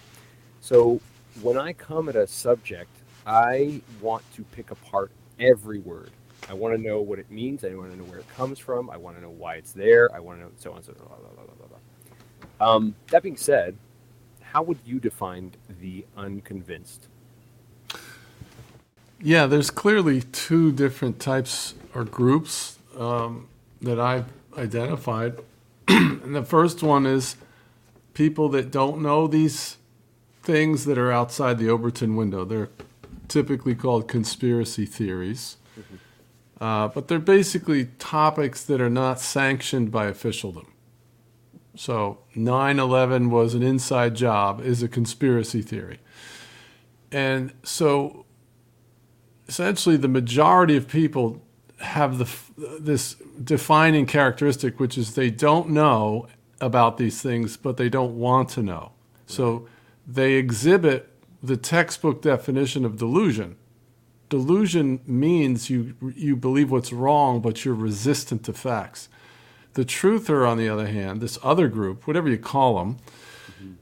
So when I come at a subject, I want to pick apart every word. I want to know what it means. I want to know where it comes from. I want to know why it's there. I want to know so on so blah, blah, blah, blah, blah. Um, that being said, how would you define the unconvinced? Yeah, there's clearly two different types or groups um, that I've identified. (clears throat) and the first one is people that don't know these things that are outside the Overton window. They're typically called conspiracy theories. Uh, but they're basically topics that are not sanctioned by officialdom. So 9 11 was an inside job, is a conspiracy theory. And so essentially, the majority of people have the, this defining characteristic, which is they don't know about these things, but they don't want to know. So they exhibit the textbook definition of delusion. Delusion means you, you believe what's wrong, but you're resistant to facts. The truther, on the other hand, this other group, whatever you call them, mm-hmm.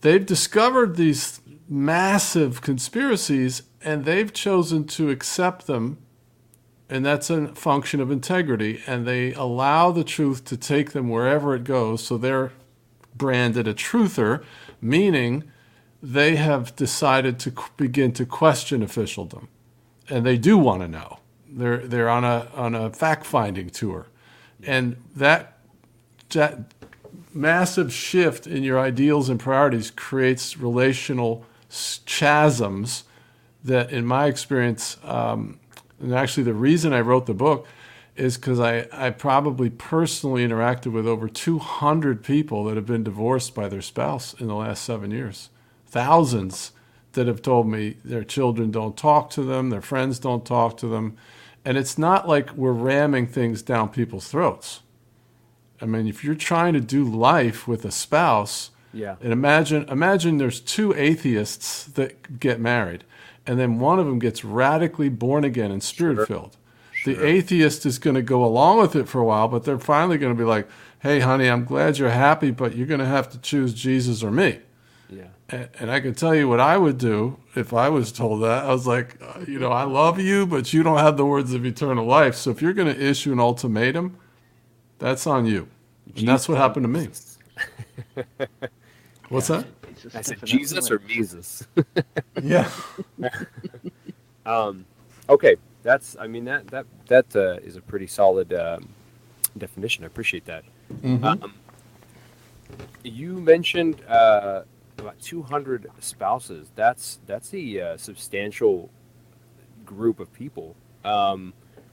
they've discovered these massive conspiracies and they've chosen to accept them. And that's a function of integrity. And they allow the truth to take them wherever it goes. So they're branded a truther, meaning they have decided to begin to question officialdom, and they do want to know. They're they're on a on a fact finding tour, and that that massive shift in your ideals and priorities creates relational chasms that, in my experience, um, and actually the reason I wrote the book is because I, I probably personally interacted with over 200 people that have been divorced by their spouse in the last seven years thousands that have told me their children don't talk to them, their friends don't talk to them. And it's not like we're ramming things down people's throats. I mean, if you're trying to do life with a spouse, yeah. And imagine imagine there's two atheists that get married, and then one of them gets radically born again and spirit filled. Sure. The atheist is going to go along with it for a while, but they're finally going to be like, "Hey, honey, I'm glad you're happy, but you're going to have to choose Jesus or me." Yeah. And, and I can tell you what I would do if I was told that. I was like, uh, you know, I love you, but you don't have the words of eternal life. So if you're going to issue an ultimatum, that's on you. And that's what happened to me. (laughs) What's that? I said Jesus or Jesus. (laughs) yeah. (laughs) um, okay, that's. I mean that that that uh, is a pretty solid um, definition. I appreciate that. Mm-hmm. Um, you mentioned uh, about 200 spouses. That's that's a uh, substantial group of people. Um,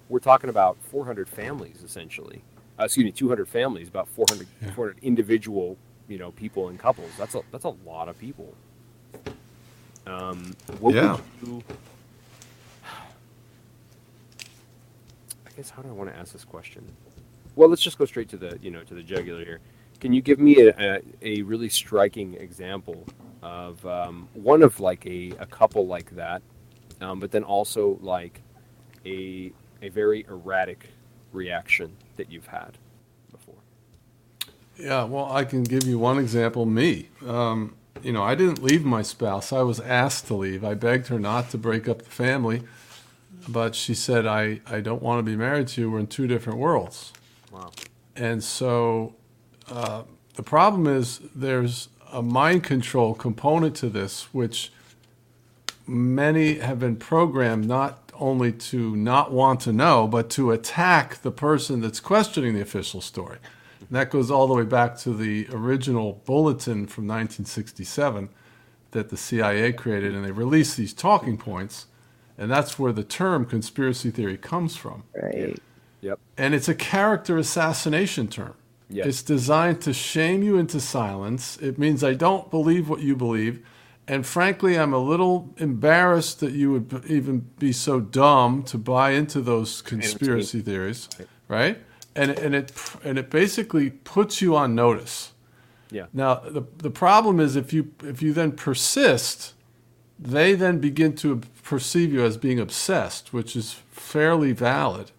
we're talking about 400 families essentially. Uh, excuse me, 200 families, about 400, yeah. 400 individual, you know, people and couples. That's a that's a lot of people. Um, what yeah. would you? I guess how do I want to ask this question? Well, let's just go straight to the you know to the jugular here. Can you give me a, a, a really striking example of um, one of like a, a couple like that, um, but then also like a a very erratic reaction that you've had before? Yeah, well, I can give you one example. Me, um, you know, I didn't leave my spouse. I was asked to leave. I begged her not to break up the family, but she said, "I I don't want to be married to you. We're in two different worlds." Wow. And so uh, the problem is there's a mind control component to this, which many have been programmed not only to not want to know, but to attack the person that's questioning the official story. And that goes all the way back to the original bulletin from 1967 that the CIA created, and they released these talking points, and that's where the term conspiracy theory comes from. Right. Yep. And it's a character assassination term. Yes. It's designed to shame you into silence. It means I don't believe what you believe. And frankly, I'm a little embarrassed that you would even be so dumb to buy into those conspiracy theories, right? And and it and it basically puts you on notice. Yeah. Now the the problem is if you if you then persist, they then begin to perceive you as being obsessed, which is fairly valid.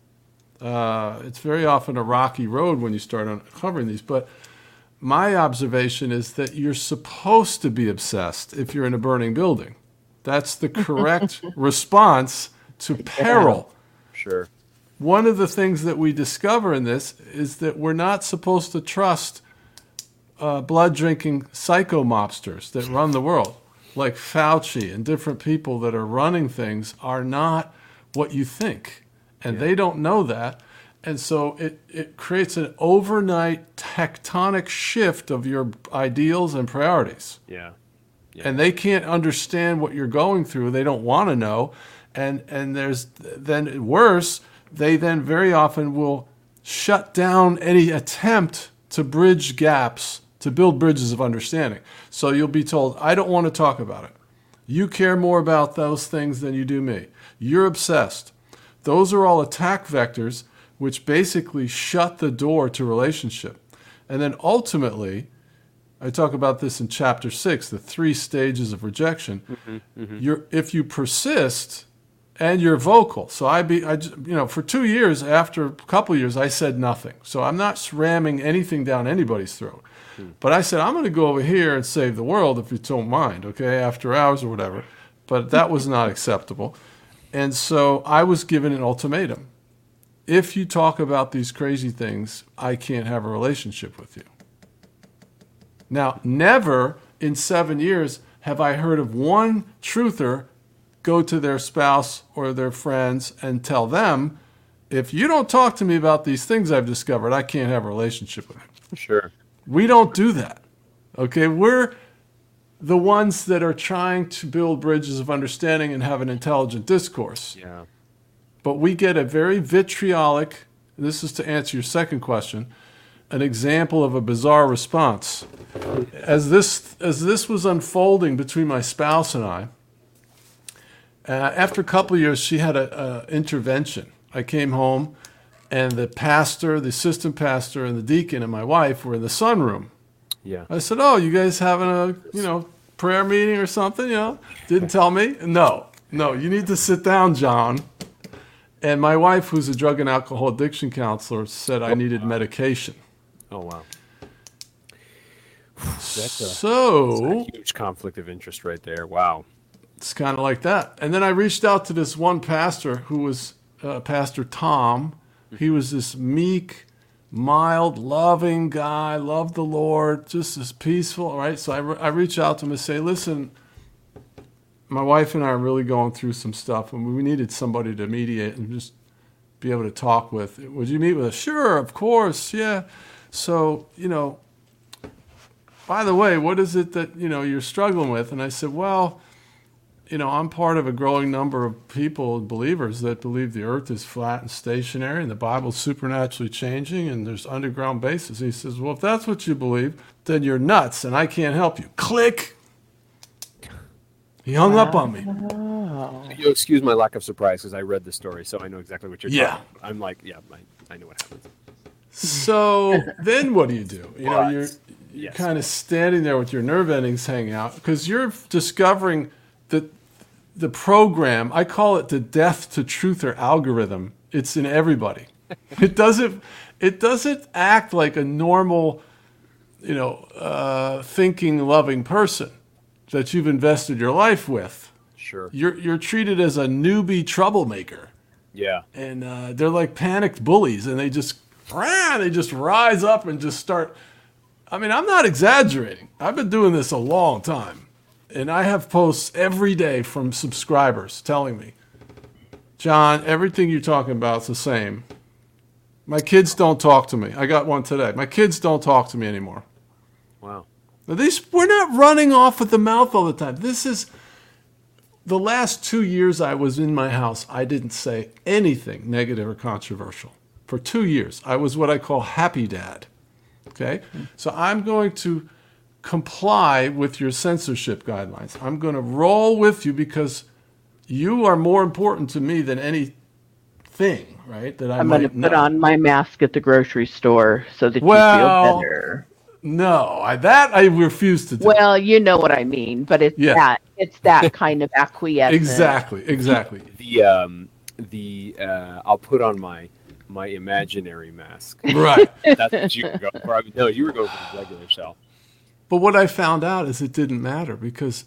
Uh, it's very often a rocky road when you start uncovering these. But my observation is that you're supposed to be obsessed if you're in a burning building. That's the correct (laughs) response to peril. Sure. One of the things that we discover in this is that we're not supposed to trust uh, blood drinking psycho mobsters that run the world, like Fauci and different people that are running things, are not what you think. And yeah. they don't know that. And so it, it creates an overnight tectonic shift of your ideals and priorities. Yeah. yeah. And they can't understand what you're going through. They don't want to know. And, and there's then worse, they then very often will shut down any attempt to bridge gaps, to build bridges of understanding. So you'll be told, I don't want to talk about it. You care more about those things than you do me. You're obsessed. Those are all attack vectors which basically shut the door to relationship. And then ultimately, I talk about this in chapter six, the three stages of rejection. Mm-hmm, mm-hmm. You're, if you persist and you're vocal, so I be, I, you know, for two years after a couple years, I said nothing. So I'm not ramming anything down anybody's throat. Mm. But I said I'm going to go over here and save the world if you don't mind, okay, after hours or whatever. But that was not acceptable, and so I was given an ultimatum if you talk about these crazy things, I can't have a relationship with you. Now, never in seven years have I heard of one truther go to their spouse or their friends and tell them, if you don't talk to me about these things I've discovered, I can't have a relationship with you. Sure. We don't do that. Okay, we're the ones that are trying to build bridges of understanding and have an intelligent discourse. Yeah but we get a very vitriolic, this is to answer your second question, an example of a bizarre response. As this, as this was unfolding between my spouse and I, uh, after a couple of years, she had an intervention. I came home, and the pastor, the assistant pastor, and the deacon and my wife were in the sunroom. Yeah. I said, "Oh, you guys having a you know prayer meeting or something?" You know, didn't tell me. No, no, you need to sit down, John. And my wife, who's a drug and alcohol addiction counselor, said I needed medication. Oh wow. (sighs) That's a, so that's a huge conflict of interest right there. Wow. It's kind of like that. And then I reached out to this one pastor who was uh, Pastor Tom. He was this meek, mild, loving guy, loved the Lord, just as peaceful, right? So I, re- I reach out to him and say, listen, my wife and I are really going through some stuff, and we needed somebody to mediate and just be able to talk with. Would you meet with us? Sure, of course, yeah. So you know, by the way, what is it that you know you're struggling with? And I said, well, you know, I'm part of a growing number of people, believers that believe the Earth is flat and stationary, and the Bible's supernaturally changing, and there's underground bases. He says, well, if that's what you believe, then you're nuts, and I can't help you. Click. He hung wow. up on me. You excuse my lack of surprise because I read the story, so I know exactly what you're yeah. talking about. I'm like, yeah, I, I know what happens. So (laughs) then what do you do? You know, you're, you're yes. kind of standing there with your nerve endings hanging out because you're discovering the program, I call it the death to truther algorithm. It's in everybody. (laughs) it doesn't it doesn't act like a normal, you know, uh, thinking, loving person that you've invested your life with. Sure. You're you're treated as a newbie troublemaker. Yeah. And uh, they're like panicked bullies, and they just they just rise up and just start. I mean, I'm not exaggerating. I've been doing this a long time, and I have posts every day from subscribers telling me, John, everything you're talking about is the same. My kids don't talk to me. I got one today. My kids don't talk to me anymore. Wow. Now these we're not running off with the mouth all the time. This is the last two years I was in my house, I didn't say anything negative or controversial. For two years, I was what I call happy dad. Okay? So I'm going to comply with your censorship guidelines. I'm going to roll with you because you are more important to me than anything, right? That I I'm going to put on my mask at the grocery store so that well, you feel better. No, I, that I refuse to do. Well, you know what I mean, but it's yeah. that it's that (laughs) kind of acquiescence. Exactly, exactly. The um, the uh, I'll put on my my imaginary mask. Right. (laughs) That's what you were going for. I mean, no, you were going for the regular cell. But what I found out is it didn't matter because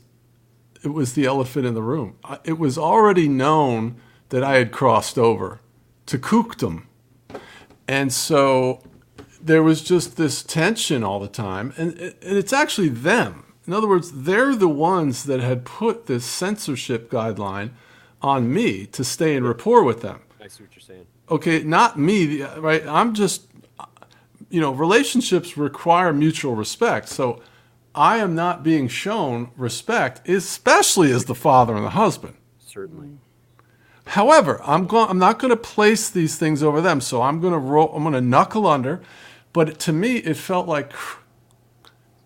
it was the elephant in the room. It was already known that I had crossed over to kookdom. And so there was just this tension all the time. And, and it's actually them. In other words, they're the ones that had put this censorship guideline on me to stay in rapport with them. I see what you're saying. Okay, not me, right? I'm just, you know, relationships require mutual respect. So I am not being shown respect, especially as the father and the husband. Certainly. However, I'm going. I'm not going to place these things over them. So I'm going to roll. I'm going to knuckle under. But to me, it felt like cr-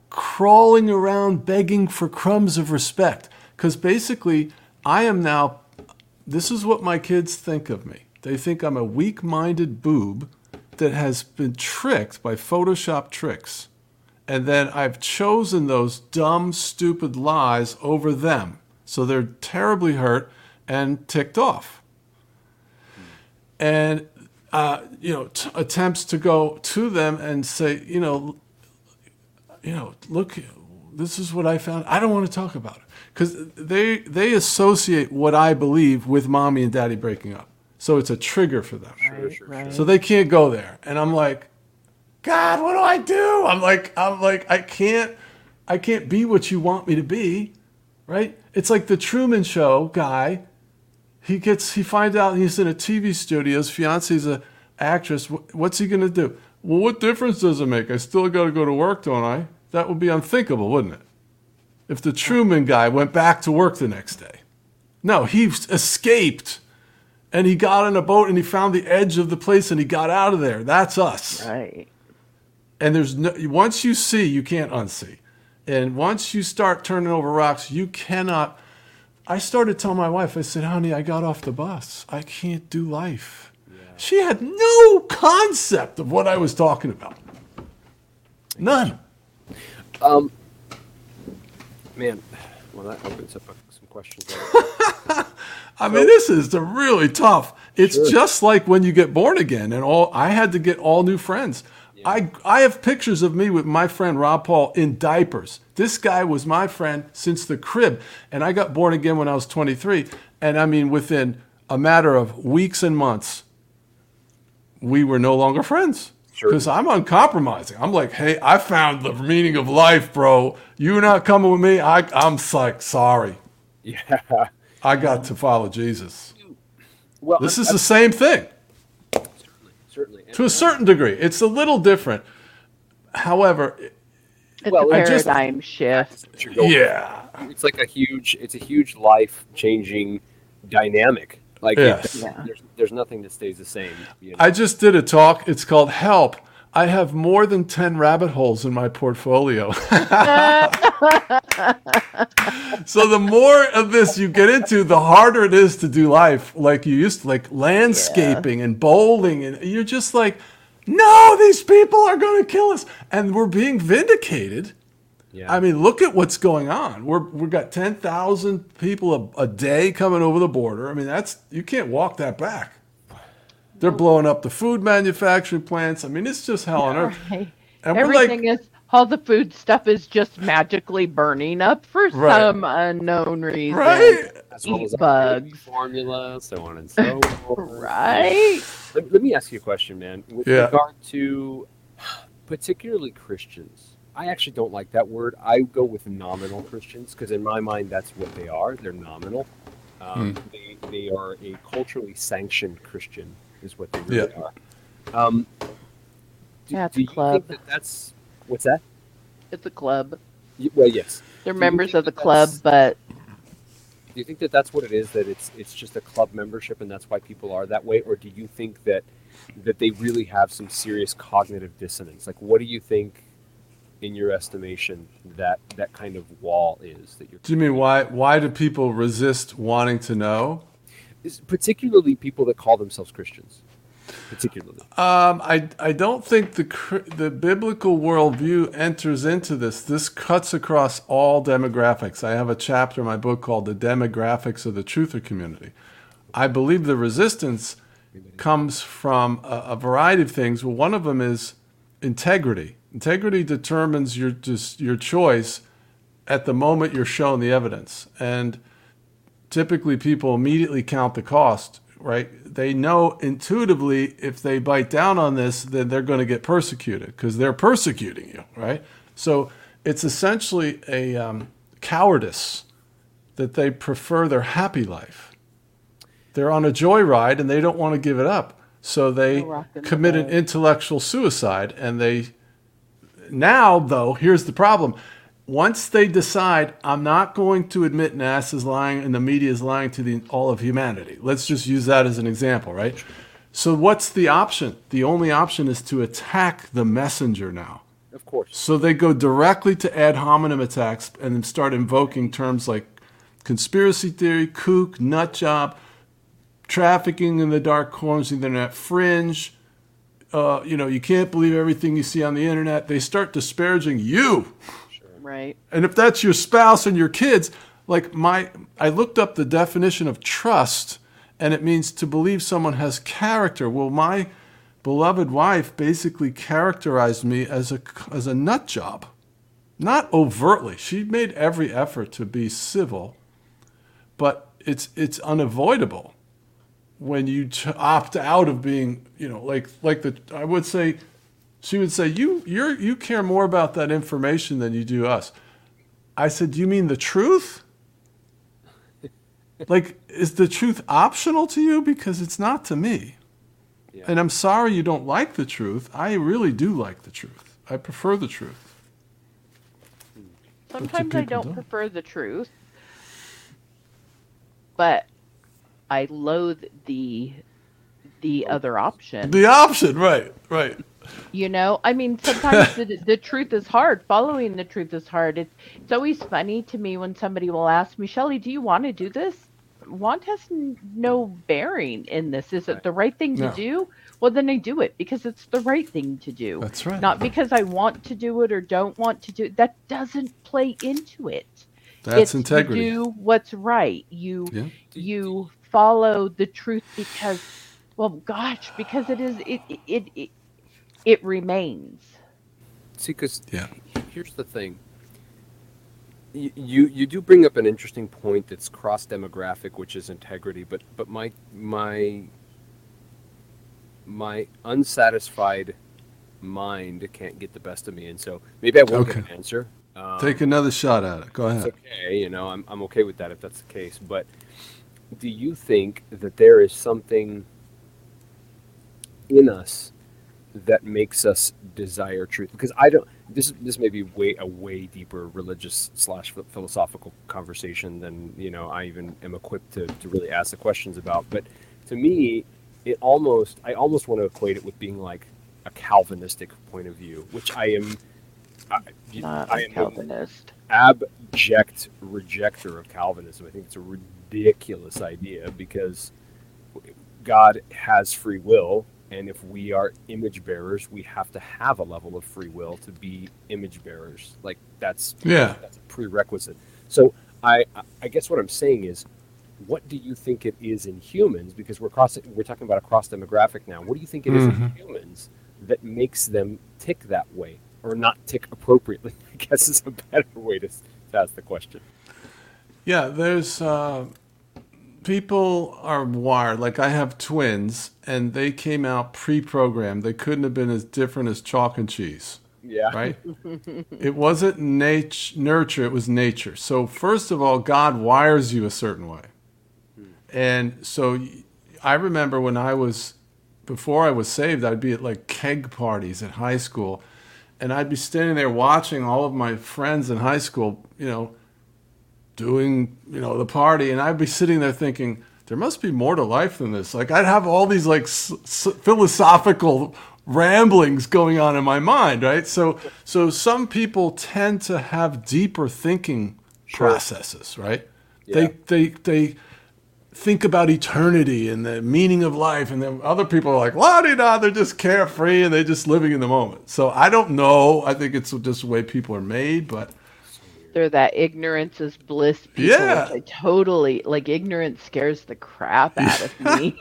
crawling around, begging for crumbs of respect. Because basically, I am now. This is what my kids think of me. They think I'm a weak-minded boob that has been tricked by Photoshop tricks, and then I've chosen those dumb, stupid lies over them. So they're terribly hurt and ticked off. And, uh, you know, t- attempts to go to them and say, you know, you know, look, this is what I found. I don't want to talk about it because they they associate what I believe with mommy and daddy breaking up. So it's a trigger for them. Sure, sure. So they can't go there. And I'm like, God, what do I do? I'm like, I'm like, I can't, I can't be what you want me to be, right? It's like the Truman Show guy. He gets, he finds out he's in a TV studio. His fiance's a actress. What's he gonna do? Well, what difference does it make? I still got to go to work, don't I? That would be unthinkable, wouldn't it? If the Truman guy went back to work the next day. No, he escaped and he got on a boat and he found the edge of the place and he got out of there. That's us. Right. And there's no once you see, you can't unsee. And once you start turning over rocks, you cannot. I started telling my wife, I said, honey, I got off the bus. I can't do life. She had no concept of what I was talking about. None. Um, man, well, that opens up some questions. (laughs) I mean, this is the really tough. It's just like when you get born again, and all I had to get all new friends. I I have pictures of me with my friend Rob Paul in diapers. This guy was my friend since the crib, and I got born again when I was 23. And I mean, within a matter of weeks and months, we were no longer friends. Because I'm uncompromising. I'm like, hey, I found the meaning of life, bro. You're not coming with me. I, I'm like, sorry. Yeah. I got to follow Jesus. Well, this I- is I- the same thing. To a certain degree. It's a little different. However, It's Well, a I just- paradigm shift. what you're going for. yeah, It's like a huge, it's a huge life changing dynamic. Like, Yes. it- Yeah. there's, there's nothing that stays the same. You know? I just did a talk. It's called Help. I have more than 10 rabbit holes in my portfolio. (laughs) so the more of this you get into, the harder it is to do life like you used to, like landscaping and bowling. And you're just like, no, these people are going to kill us. And we're being vindicated. yeah. I mean, look at what's going on. We're we've got ten thousand people a, a day coming over the border. I mean, that's you can't walk that back. They're blowing up the food manufacturing plants. I mean, it's just hell on earth. Right. And we're Everything like, is all the food stuff is just magically burning up for Right. some unknown reason. right? as well eat as bugs. formula, so on and so forth. Right. Let, let me ask you a question, man. With Yeah. regard to particularly Christians, I actually don't like that word. I go with nominal Christians because in my mind, that's what they are. They're nominal. Um, Hmm. they, they are a culturally sanctioned Christian, is what they really Yeah. are. Um, do, Yeah, it's do a you club. think that that's what's that? It's a club. Y- Well, yes. They're Do members of the that club, but Do you think that that's what it is? That it's it's just a club membership, and that's why people are that way, or do you think that that they really have some serious cognitive dissonance? Like, what do you think, in your estimation, that that kind of wall is that you're? Do you mean why? Why do people resist wanting to know? Particularly people that call themselves Christians, particularly. Um, I I don't think the the biblical worldview enters into this. This cuts across all demographics. I have a chapter in my book called "The Demographics of the Truther Community." I believe the resistance comes from a, a variety of things. Well, one of them is integrity. Integrity determines your just your choice at the moment you're shown the evidence, and typically people immediately count the cost. Right? They know intuitively if they bite down on this, then they're going to get persecuted because they're persecuting you. Right? So it's essentially a um, cowardice that they prefer their happy life. They're on a joyride and they don't want to give it up. So they commit an intellectual suicide. And they, now though, here's the problem. Once they decide, I'm not going to admit NASA is lying and the media is lying to the, all of humanity. Let's just use that as an example, right? So what's the option? The only option is to attack the messenger now. Of course. So they go directly to ad hominem attacks and then start invoking terms like conspiracy theory, kook, nut job, trafficking in the dark corners of the internet, fringe. Uh, you know, you can't believe everything you see on the internet. They start disparaging you. Right. And if that's your spouse and your kids, like my, I looked up the definition of trust, and it means to believe someone has character. Well, my beloved wife basically characterized me as a as a nut job, not overtly. She made every effort to be civil, but it's it's unavoidable when you opt out of being, you know, like like the I would say, she would say you you're you care more about that information than you do us. I said, do you mean the truth? (laughs) like, is the truth optional to you? Because it's not to me. Yeah. And I'm sorry you don't like the truth. I really do like the truth. I prefer the truth. Sometimes I don't do? prefer the truth, but I loathe the the other option. The option, right, right. You know, I mean, sometimes the, the truth is hard. Following the truth is hard. It's it's always funny to me when somebody will ask me, Shelley, do you want to do this? Want has no bearing in this. Is it the right thing to no. do? Well, then I do it because it's the right thing to do. That's right. Not because I want to do it or don't want to do it. That doesn't play into it. That's it's integrity. You do what's right. You yeah. you follow the truth because, well, gosh, because it is it it it, it remains. See, because yeah. here's the thing. You, you you do bring up an interesting point that's cross demographic, which is integrity. But but my my my unsatisfied mind can't get the best of me, and so maybe I won't okay. get an answer. Um, Take another shot at it. Go ahead. It's okay, you know, I'm I'm okay with that if that's the case. But do you think that there is something in us that makes us desire truth? Because I don't. This this may be way a way deeper religious slash philosophical conversation than you know I even am equipped to to really ask the questions about. But to me, it almost I almost want to equate it with being like a Calvinistic point of view, which I am. I, Not I am Calvinist. abject rejecter of Calvinism. I think it's a ridiculous idea because God has free will, and if we are image bearers, we have to have a level of free will to be image bearers. Like that's yeah, that's a prerequisite. So I I guess what I'm saying is, what do you think it is in humans? Because we're cross we're talking about a cross demographic now. What do you think it is mm-hmm. in humans that makes them tick that way, or not tick appropriately? (laughs) I guess is a better way to, to ask the question. Yeah, there's uh, people are wired. Like I have twins, and they came out pre-programmed. They couldn't have been as different as chalk and cheese. Yeah. Right. (laughs) it wasn't nature, nurture. It was nature. So first of all, God wires you a certain way, hmm. and so I remember when I was before I was saved, I'd be at like keg parties at high school, and I'd be standing there watching all of my friends in high school, you know doing you know the party and i'd be sitting there thinking there must be more to life than this. Like i'd have all these like s- s- philosophical ramblings going on in my mind right? So so some people tend to have deeper thinking sure. processes right? Yeah. they they they think about eternity and the meaning of life and then other people are like la di da they're just carefree and they're just living in the moment. So i don't know. I think it's just the way people are made but they're that ignorance is bliss people. Yeah. I totally like ignorance scares the crap (laughs) out of me.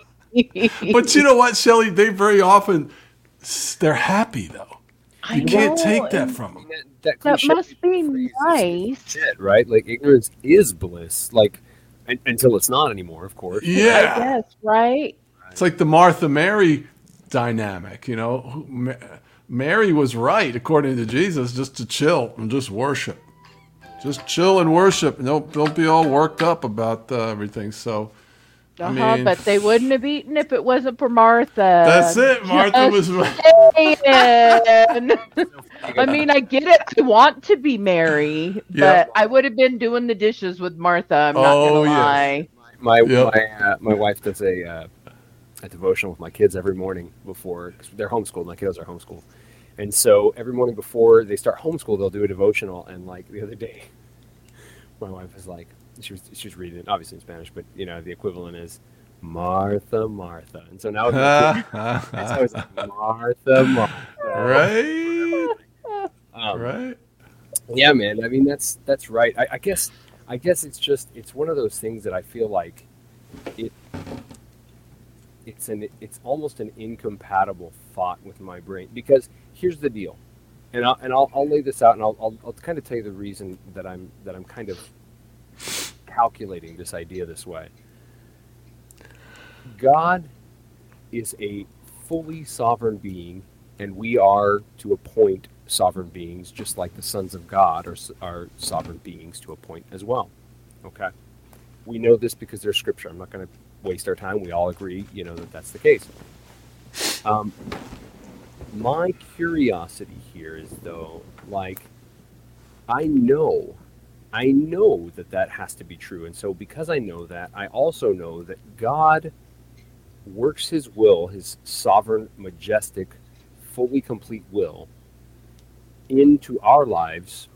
but you know what, Shelley? They very often they're happy though. You I can't know, take that from them. That, that, That must be nice. shit, right? Like ignorance is bliss. Like un- until it's not anymore, of course. Yeah, I Yeah, guess, right? it's like the Martha Mary dynamic. You know, Mary was right according to Jesus, just to chill and just worship, just chill and worship. and Don't don't be all worked up about uh, everything. So. Uh-huh, mean- but they wouldn't have eaten if it wasn't for Martha. That's it. Martha was right. (laughs) I mean, I get it. I want to be Mary, but Yeah. I would have been doing the dishes with Martha. I'm not Oh, gonna yes. lie. My Yep. my uh, my wife does a uh, a devotional with my kids every morning before cause they're homeschooled. My kids are homeschooled, and so every morning before they start homeschool, they'll do a devotional. And like the other day, my wife was like, she was she was reading it obviously in Spanish, but you know the equivalent is Martha, Martha. And so now with my kids, it's always like Martha, Martha. right, Um, right. Yeah, man. I mean, that's that's right. I, I guess I guess it's just it's one of those things that I feel like it it's an it's almost an incompatible thought with my brain because here's the deal, and I'll, and I'll, I'll lay this out and I'll, I'll I'll kind of tell you the reason that I'm that I'm kind of calculating this idea this way. God is a fully sovereign being, and we are to a point sovereign beings, just like the sons of God are, are sovereign beings to a point as well. Okay, we know this because there's scripture. I'm not going to waste our time. We all agree, you know, that that's the case. Um, my curiosity here is though, like, I know, I know that that has to be true, and so because I know that, I also know that God works His will, His sovereign, majestic, fully complete will, into our lives,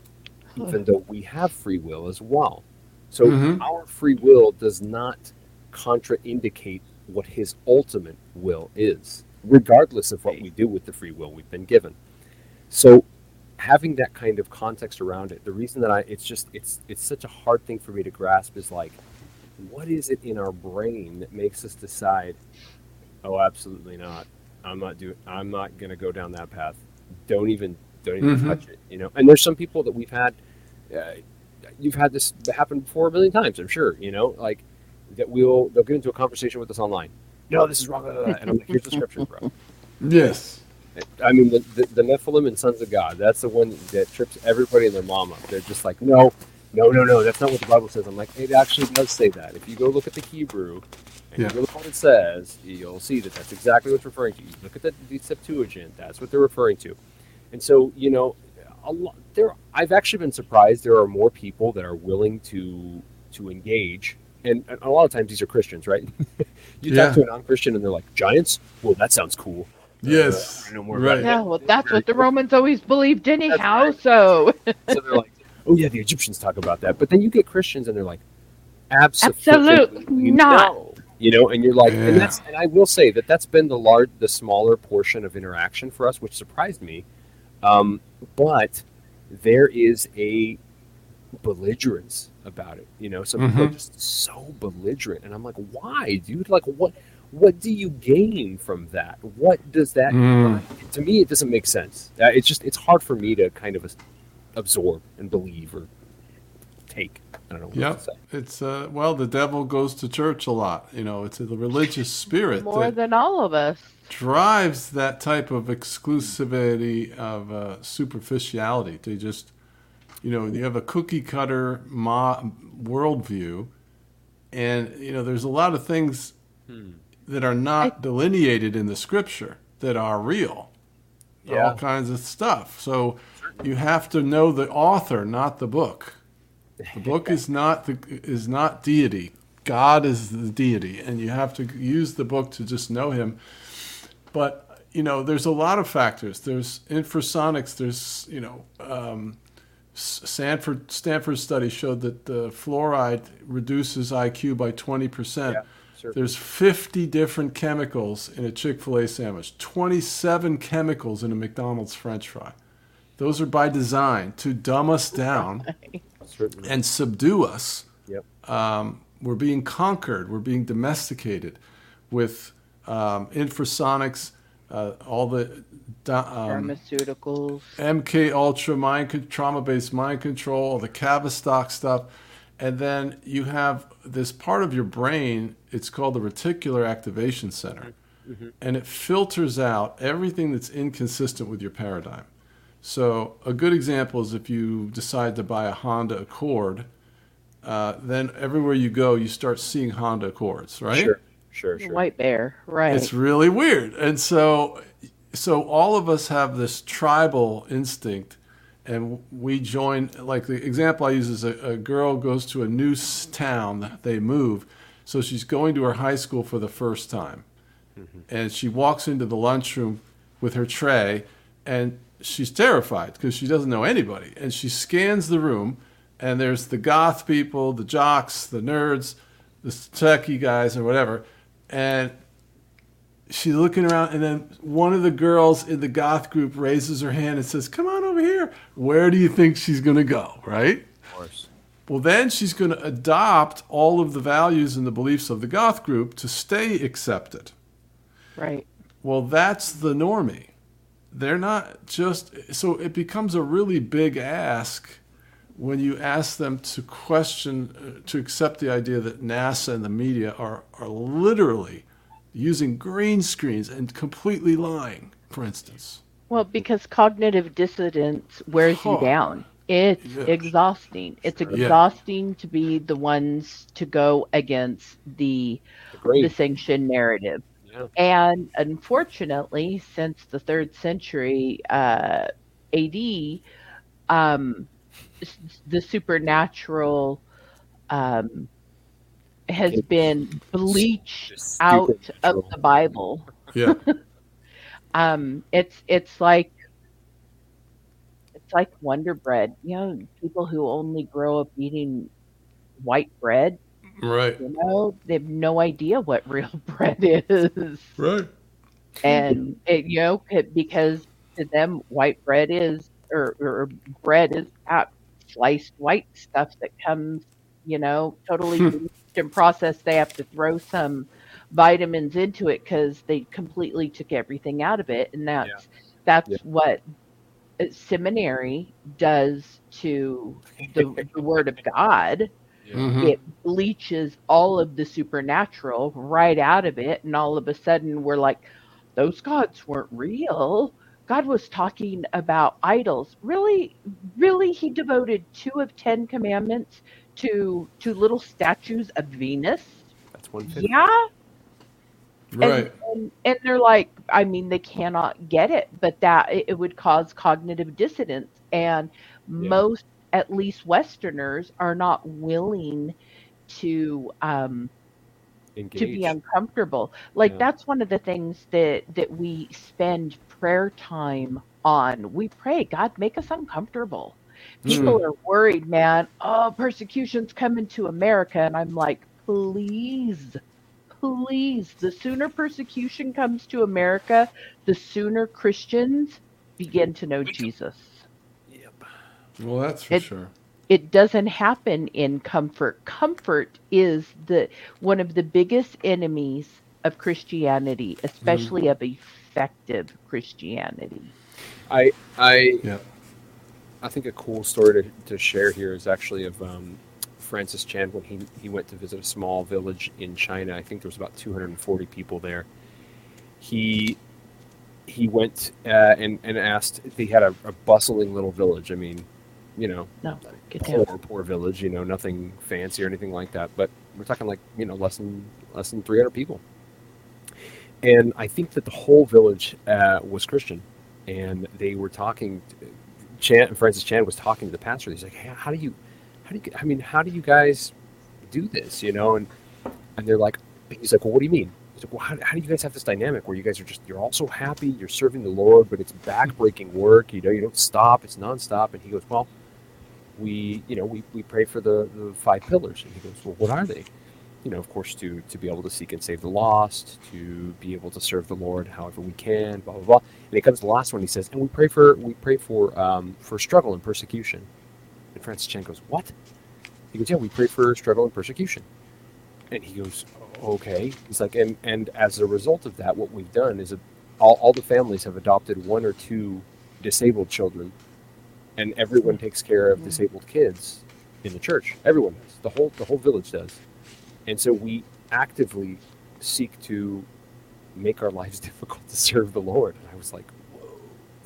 even though we have free will as well. So Mhm. our free will does not contraindicate what His ultimate will is, regardless of what we do with the free will we've been given. So having that kind of context around it, the reason that I it's just it's it's such a hard thing for me to grasp is like what is it in our brain that makes us decide, oh absolutely not. I'm not doing I'm not gonna go down that path. Don't even don't even Mhm. touch it. You know? And there's some people that we've had uh, you've had this happen before a million times, I'm sure, you know, like that we'll they'll get into a conversation with us online. No, this is wrong, blah, blah, blah," and I'm like, here's the scriptures, bro. (laughs) Yes. I mean, the, the, the Nephilim and Sons of God, that's the one that trips everybody and their mom up. They're just like, no, no, no, no, that's not what the Bible says. I'm like, it actually does say that. If you go look at the Hebrew and Yeah. you look what it says, you'll see that that's exactly what it's referring to. You look at the, the Septuagint, that's what they're referring to. And so, you know, a lot, there, I've actually been surprised there are more people that are willing to to engage. And, and a lot of times these are Christians, right? (laughs) you Yeah. talk to a non-Christian and they're like, giants? Well, that sounds cool. Yes. I know more Right. Yeah, well, that's what the Romans always believed anyhow. So so they're like, oh yeah, the Egyptians talk about that. But then you get Christians and they're like, absolutely, Absolutely not. no." You know, and you're like, Yeah. and that's, and I will say that that's been the large, the smaller portion of interaction for us, which surprised me. Um, but there is a belligerence about it. You know, some people are Mhm. just so belligerent, and I'm like, why, dude? Like, what? What do you gain from that? What does that? Mm. To me, it doesn't make sense. Uh, it's just it's hard for me to kind of absorb and believe or take. I don't know. What Yep. to say. It's uh well, the devil goes to church a lot. You know, it's the religious (laughs) spirit more that than all of us. drives that type of exclusivity of uh, superficiality. To just, you know, you have a cookie cutter mo- worldview, and you know, there's a lot of things that are not delineated in the scripture that are real. Yeah. All kinds of stuff. So you have to know the author, not the book. The book (laughs) is not the is not deity. God is the deity, and you have to use the book to just know Him. But you know, there's a lot of factors. There's infrasonics. There's you know, um, S- Stanford study showed that the fluoride reduces IQ by twenty percent. Yeah, sure. There's 50 different chemicals in a Chick Fil A sandwich. 27 chemicals in a McDonald's French fry. Those are by design to dumb us (laughs) down and subdue us. Yep. Um, we're being conquered. We're being domesticated with um, infrasonics, uh, all the um, pharmaceuticals, MK Ultra mind trauma-based mind control, all the Tavistock stuff, and then you have this part of your brain. It's called the reticular activation center, mm-hmm. and it filters out everything that's inconsistent with your paradigm. So a good example is if you decide to buy a Honda Accord, uh, then everywhere you go, you start seeing Honda Accords, right? Sure, sure, sure. White bear, right? It's really weird, and so so all of us have this tribal instinct and we join like the example i use is a, a, girl goes to a new town they move so she's going to her high school for the first time mm-hmm. and she walks into the lunchroom with her tray and she's terrified because she doesn't know anybody and she scans the room and there's the goth people the jocks the nerds the techie guys or whatever and she's looking around, and then one of the girls in the goth group raises her hand and says, "Come on over here." Where do you think she's going to go? Right? Of course. Well, then she's going to adopt all of the values and the beliefs of the goth group to stay accepted. Right. Well, that's the normie. They're not just so it becomes a really big ask when you ask them to question uh, to accept the idea that NASA and the media are are literally using green screens and completely lying, for instance. Well, because cognitive dissonance wears huh. you down. It's yeah. exhausting. It's exhausting yeah. to be the ones to go against the Agreed. the sanctioned narrative. Yeah. And unfortunately, since the third century uh, AD, um, the supernatural um, has it's been bleached out of the Bible. Yeah. (laughs) um, it's it's like it's like Wonder Bread. You know, people who only grow up eating white bread. Right. You know, they have no idea what real (laughs) bread is. Right. And it, you know, because to them, white bread is or, or bread is that sliced white stuff that comes, you know, totally and processed, they have to throw some vitamins into it because they completely took everything out of it, and that's yeah. that's yeah. what seminary does to the, the Word of (laughs) God. Mm-hmm. It bleaches all of the supernatural right out of it, and all of a sudden we're like, those gods weren't real. God was talking about idols. Really, really, he devoted two of Ten Commandments to to little statues of Venus. That's one. Thing. Yeah. Right. And, and, and, they're like, I mean, they cannot get it, but that it, it would cause cognitive dissonance, and yeah. most, at least Westerners, are not willing to um, To be uncomfortable. Like yeah. that's one of the things that that we spend prayer time on. We pray, God, make us uncomfortable. People mm. are worried, man. Oh, persecution's coming to America. And I'm like, please, please. The sooner persecution comes to America, the sooner Christians begin to know Jesus. Yep. Well, that's for it, sure. It doesn't happen in comfort. Comfort is the one of the biggest enemies of Christianity, especially mm. of effective Christianity. I I yep. I think a cool story to, to share here is actually of um, Francis Chan when he, he went to visit a small village in China. I think there was about 240 people there. He he went uh, and, and asked if he had a, a, bustling little village. I mean, you know, no, poor, poor village, you know, nothing fancy or anything like that. But we're talking like, you know, less than less than 300 people. And I think that the whole village uh, was Christian. And they were talking, Chan, Francis Chan was talking to the pastor. He's like, hey, how do you, how do you, I mean, how do you guys do this? You know, and and they're like, he's like, well, what do you mean? He's like, well, how, how do you guys have this dynamic where you guys are just, you're all so happy, you're serving the Lord, but it's backbreaking work. You know, you don't stop, it's nonstop. And he goes, well, we, you know, we, we pray for the, the five pillars. And he goes, well, what are they? you know, of course, to to be able to seek and save the lost, to be able to serve the Lord however we can, blah blah blah. And it comes to the last one. He says, and we pray for we pray for um, for struggle and persecution. And Francis Chan goes, what? He goes, yeah, we pray for struggle and persecution. And he goes, okay. He's like, and and as a result of that, what we've done is a, all all the families have adopted one or two disabled children, and everyone takes care of disabled kids in the church. Everyone does. The whole the whole village does, and so we actively seek to make our lives (laughs) difficult to serve the Lord. And I was like, whoa,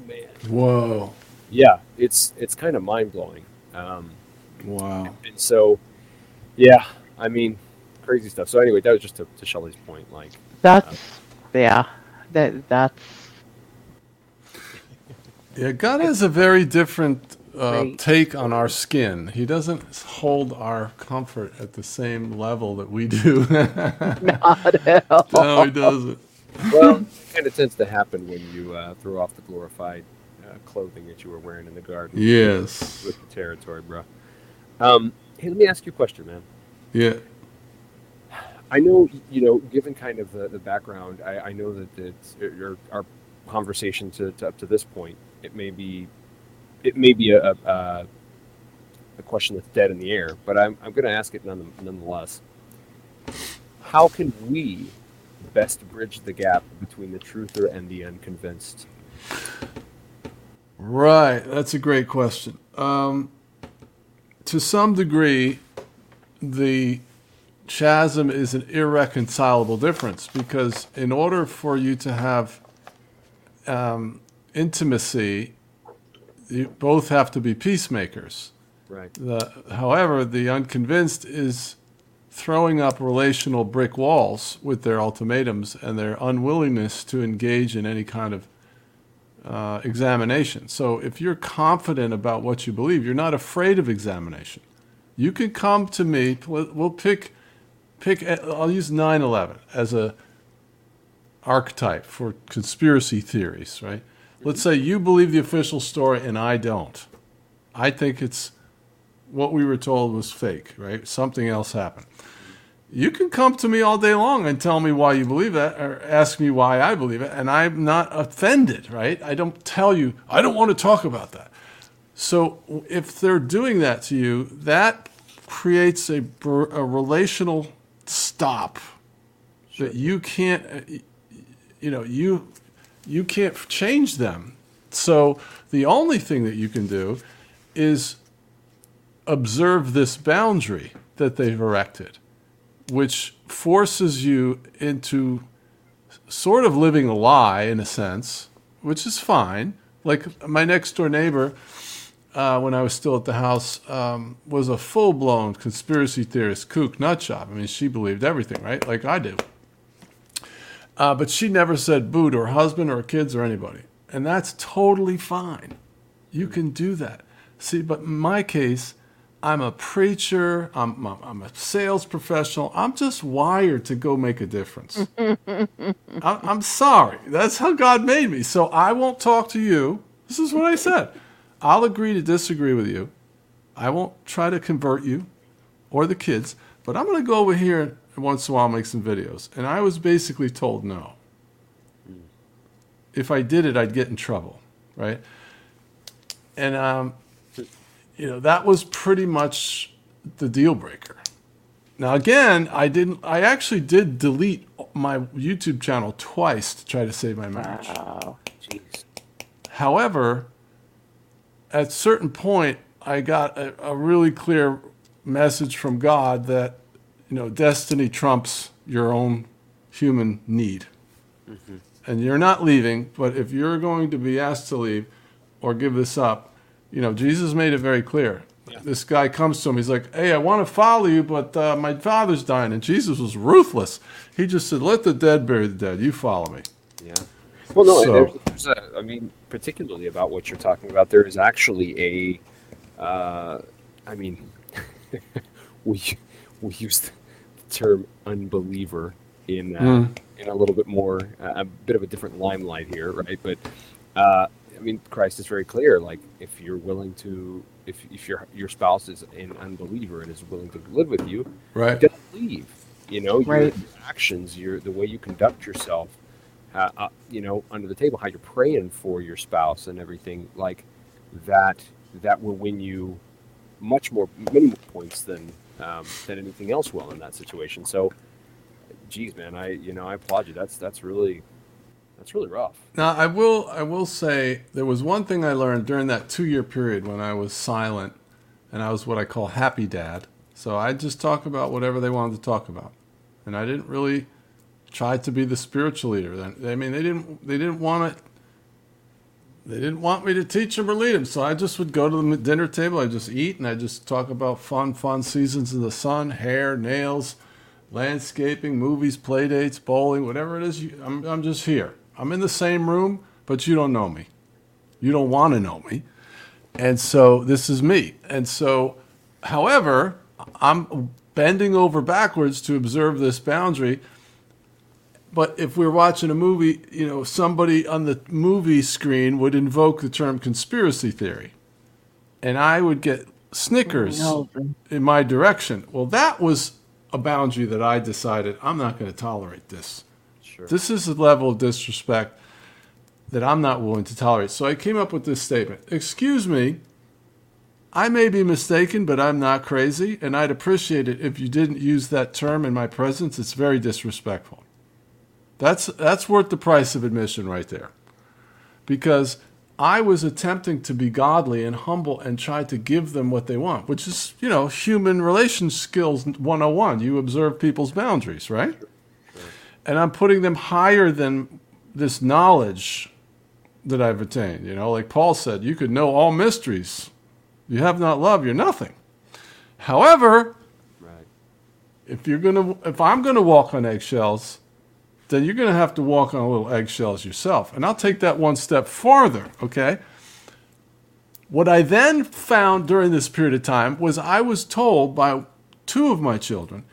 man. Whoa. Yeah, it's it's kind of mind blowing. Um, wow. And so, yeah, I mean, crazy stuff. So anyway, that was just to, to Shelley's point. Like that's uh, yeah, that that's yeah. God has a very different uh, take on our skin. He doesn't hold our comfort at the same level that we do. (laughs) Not at all. No, he doesn't. Well, (laughs) it kind of tends to happen when you uh, throw off the glorified uh, clothing that you were wearing in the garden. Yes. With the territory, bro. Um, hey, let me ask you a question, man. Yeah. I know, you know, given kind of the, the background, I, I know that it's, our, our conversation to, to, up to this point, it may be, it may be a, a, a question that's dead in the air, but I'm, I'm going to ask it nonetheless. How can we best bridge the gap between the truther and the unconvinced? Right, that's a great question. Um, to some degree, the chasm is an irreconcilable difference because in order for you to have um, intimacy, you both have to be peacemakers. Right. The, however, the unconvinced is throwing up relational brick walls with their ultimatums and their unwillingness to engage in any kind of uh, examination. So if you're confident about what you believe, you're not afraid of examination. You can come to me. We'll pick pick. I'll use 9/11 as a archetype for conspiracy theories, right? Let's say you believe the official story and I don't. I think it's what we were told was fake, right? Something else happened. You can come to me all day long and tell me why you believe that or ask me why I believe it, and I'm not offended, right? I don't tell you, I don't want to talk about that. So if they're doing that to you, that creates a, a relational stop sure. that you can't, you know, you you can't change them. So the only thing that you can do is observe this boundary that they've erected, which forces you into sort of living a lie in a sense, which is fine. Like my next door neighbor, uh, when I was still at the house, um, was a full blown conspiracy theorist, kook, nutjob. I mean, she believed everything, right? Like I do. Uh, but she never said boo to her husband or her kids or anybody. And that's totally fine. You can do that. See, but in my case, I'm a preacher, I'm, I'm a sales professional. I'm just wired to go make a difference. (laughs) I'm sorry. That's how God made me. So I won't talk to you. This is what I said. I'll agree to disagree with you. I won't try to convert you or the kids, but I'm going to go over here once in a while make some videos. And I was basically told no. If I did it, I'd get in trouble, right? And, um, you know, that was pretty much the deal breaker. Now, again, I didn't, I actually did delete my YouTube channel twice to try to save my marriage. Wow. Jeez. However, at a certain point, I got a, a really clear message from God that you know, destiny trumps your own human need. Mm-hmm. And you're not leaving, but if you're going to be asked to leave or give this up, you know, Jesus made it very clear. Yeah. This guy comes to him, he's like, Hey, I want to follow you, but uh, my father's dying. And Jesus was ruthless. He just said, Let the dead bury the dead. You follow me. Yeah. Well, no, so, there's, there's a, I mean, particularly about what you're talking about, there is actually a, uh, I mean, (laughs) we we use the term unbeliever in uh, mm. in a little bit more uh, a bit of a different limelight here, right? But uh, I mean, Christ is very clear. Like, if you're willing to, if if your your spouse is an unbeliever and is willing to live with you, right? You don't leave. You know, right. your actions, your the way you conduct yourself, uh, uh, you know, under the table, how you're praying for your spouse and everything like that. That will win you much more, many more points than um, than anything else will in that situation. So, geez, man, I you know I applaud you. That's that's really that's really rough. Now I will I will say there was one thing I learned during that two year period when I was silent, and I was what I call happy dad. So I just talk about whatever they wanted to talk about, and I didn't really try to be the spiritual leader. I mean, they didn't they didn't want it. They didn't want me to teach them or lead them, so I just would go to the dinner table. I just eat and I just talk about fun, fun seasons in the sun, hair, nails, landscaping, movies, play dates, bowling, whatever it is. You, I'm I'm just here. I'm in the same room, but you don't know me. You don't want to know me. And so this is me. And so, however, I'm bending over backwards to observe this boundary. But if we're watching a movie, you know, somebody on the movie screen would invoke the term conspiracy theory. And I would get snickers in my direction. Well, that was a boundary that I decided I'm not going to tolerate this. Sure. This is a level of disrespect that I'm not willing to tolerate. So I came up with this statement Excuse me, I may be mistaken, but I'm not crazy, and I'd appreciate it if you didn't use that term in my presence. It's very disrespectful. That's, that's worth the price of admission right there. Because I was attempting to be godly and humble and try to give them what they want, which is, you know, human relation skills 101. You observe people's boundaries, right? and I'm putting them higher than this knowledge that I've attained. You know, like Paul said, you could know all mysteries. You have not love, you're nothing. However, Right. if you're gonna, if I'm gonna walk on eggshells, then you're gonna have to walk on a little eggshells yourself. And I'll take that one step farther. Okay. What I then found during this period of time was I was told by two of my children,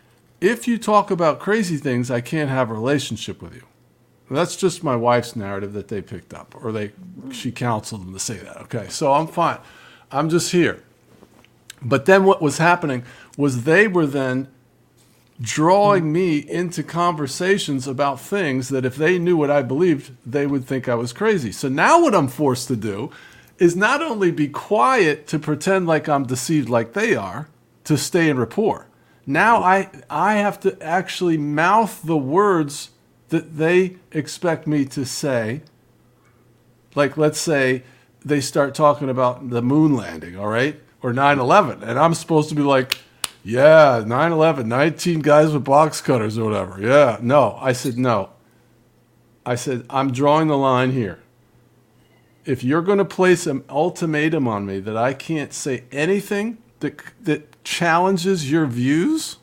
if you talk about crazy things, I can't have a relationship with you. That's just my wife's narrative that they picked up, or they she counseled them to say that. Okay, so I'm fine. I'm just here. But then what was happening was they were then drawing mm. me into conversations about things that if they knew what I believed, they would think I was crazy. So now what I'm forced to do is not only be quiet to pretend like I'm deceived like they are, to stay in rapport. Now mm. I I have to actually mouth the words that they expect me to say. Like let's say they start talking about the moon landing, all right? Or 9/11 and I'm supposed to be like yeah, 9 11, 19 guys with box cutters or whatever. Yeah, no. I said, no. I said, I'm drawing the line here. If you're going to place an ultimatum on me that I can't say anything that, that challenges your views,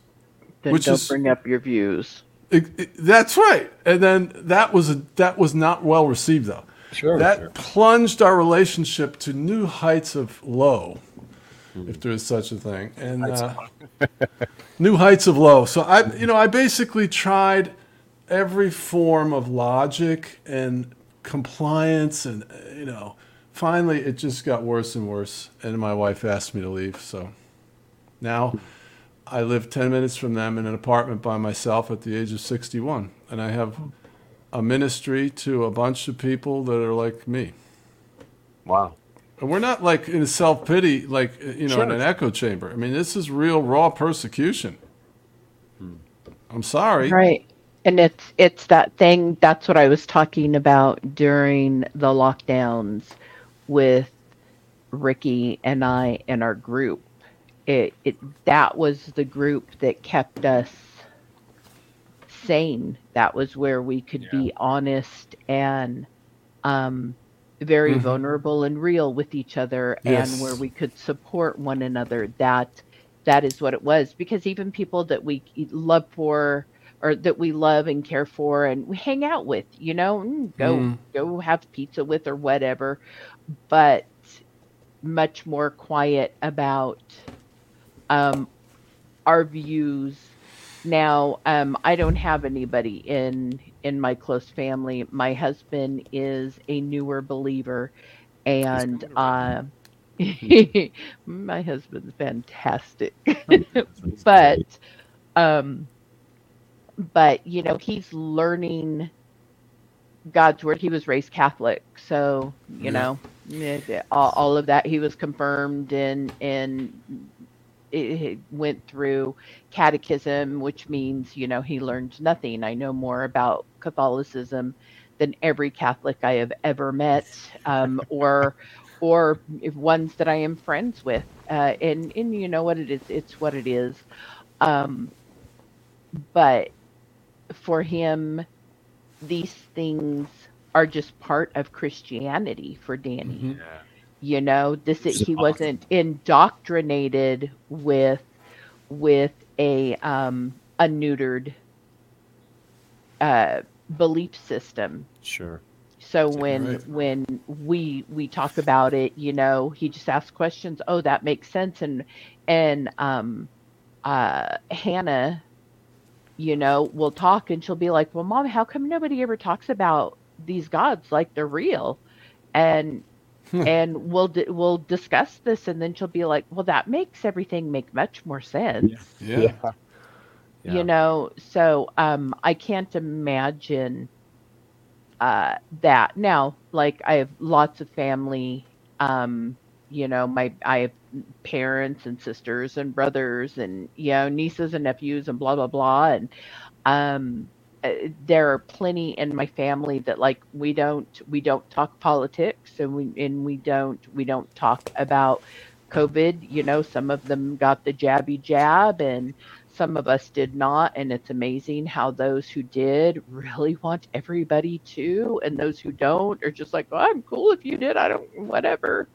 Then which don't is bring up your views. it- it- that's right. And then that was a, that was not well received though. Sure, That sure. plunged our relationship to new heights of low, if there is such a thing, and uh, (laughs) new heights of low. So I, you know, I basically tried every form of logic and compliance, and you know, finally it just got worse and worse. And my wife asked me to leave, so now. I live 10 minutes from them in an apartment by myself at the age of 61. And I have a ministry to a bunch of people that are like me. Wow. And we're not like in self pity, like, you know, in an echo chamber. I mean, this is real raw persecution. I'm sorry. Right. And it's it's that thing that's what I was talking about during the lockdowns with Ricky and I and our group. It it that was the group that kept us sane. That was where we could be honest and um very Mhm. vulnerable and real with each other Yes. and where we could support one another. That that is what it was because even people that we love for or that we love and care for and we hang out with you know mm, go Mm. go have pizza with or whatever but much more quiet about um our views now um i don't have anybody in in my close family. My husband is a newer believer and uh (laughs) my husband's fantastic. (laughs) (laughs) But um but you know he's learning god's word. He was raised catholic so you know eh, all, all of that he was confirmed in in it went through catechism, which means you know he learned nothing. I know more about Catholicism than every Catholic I have ever met, um, or or ones that I am friends with. Uh, and and you know what it is? It's what it is. Um, but for him, these things are just part of Christianity for Danny. Mm-hmm. Yeah. You know, this he wasn't indoctrinated with with a um, a neutered uh, belief system. Sure. So when right. when we we talk about it, you know, he just asks questions. Oh, that makes sense. And and um, uh, Hannah, you know, will talk and she'll be like, "Well, mom, how come nobody ever talks about these gods like they're real?" And. (laughs) and we'll we'll discuss this, and then she'll be like, "Well, that makes everything make much more sense." Yeah. yeah. yeah. You know, so um, I can't imagine uh, that. Now, like I have lots of family. Um, you know, my I have parents and sisters and brothers and you know nieces and nephews and blah blah blah and um Uh, there are plenty in my family that like we don't we don't talk politics and we and we don't we don't talk about covid you know some of them got the jabby jab and some of us did not. And it's amazing how those who did really (laughs) want everybody to and those who don't are just like oh, i'm cool if you did i don't whatever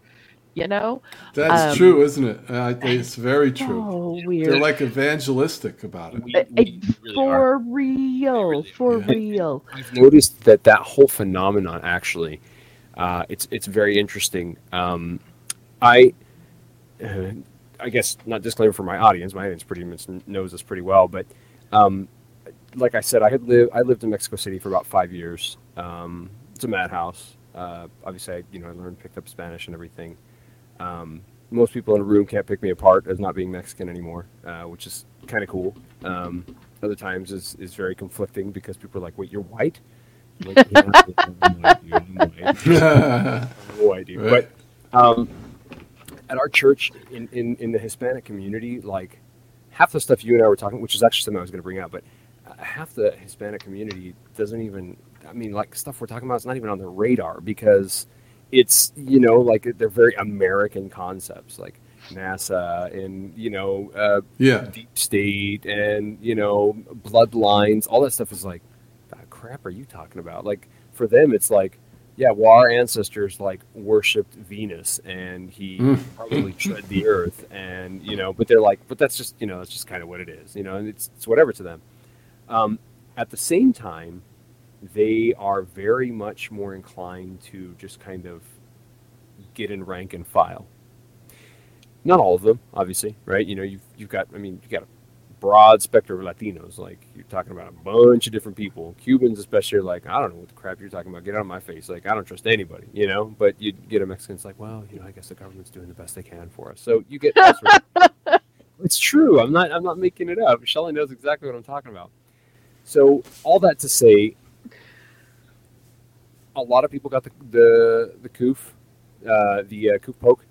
you know that's um, true isn't it uh, it's very true so weird. they're like evangelistic about it we, we really for are. real really for yeah. real (laughs) i've noticed that that whole phenomenon actually uh, it's it's very interesting um, i uh, I guess not disclaimer for my audience. My audience pretty much knows this pretty well, but um, like I said, I had lived I lived in Mexico City for about five years. Um, it's a madhouse. Uh, obviously, I, you know, I learned picked up Spanish and everything. Um, most people in a room can't pick me apart as not being Mexican anymore, uh, which is kind of cool. Um, other times is is very conflicting because people are like, "Wait, you're white." Like, yeah, (laughs) no idea. But um, at our church in, in, in the Hispanic community, like half the stuff you and I were talking, which is actually something I was going to bring up, but uh, half the Hispanic community doesn't even, I mean, like stuff we're talking about is not even on their radar because it's, you know, like they're very American concepts, like NASA and, you know, uh, yeah. deep state and, you know, bloodlines, all that stuff is like, crap are you talking about? Like for them, it's like, yeah, well, our ancestors like worshipped Venus, and he mm. probably tread the earth, and you know, but they're like, but that's just you know, that's just kind of what it is, you know, and it's it's whatever to them. Um, at the same time, they are very much more inclined to just kind of get in rank and file. Not all of them, obviously, right? You know, you've you've got, I mean, you've got a broad spectrum of Latinos. Like you're talking about a bunch of different people. Cubans, especially, are like I don't know what the crap you're talking about. Get out of my face. Like I don't trust anybody, you know. But you get a Mexican, it's like, well, you know, I guess the government's doing the best they can for us. So you get. (laughs) it's true. I'm not. I'm not making it up. Shelley knows exactly what I'm talking about. So all that to say, a lot of people got the the the coof, uh, the uh, coof poke,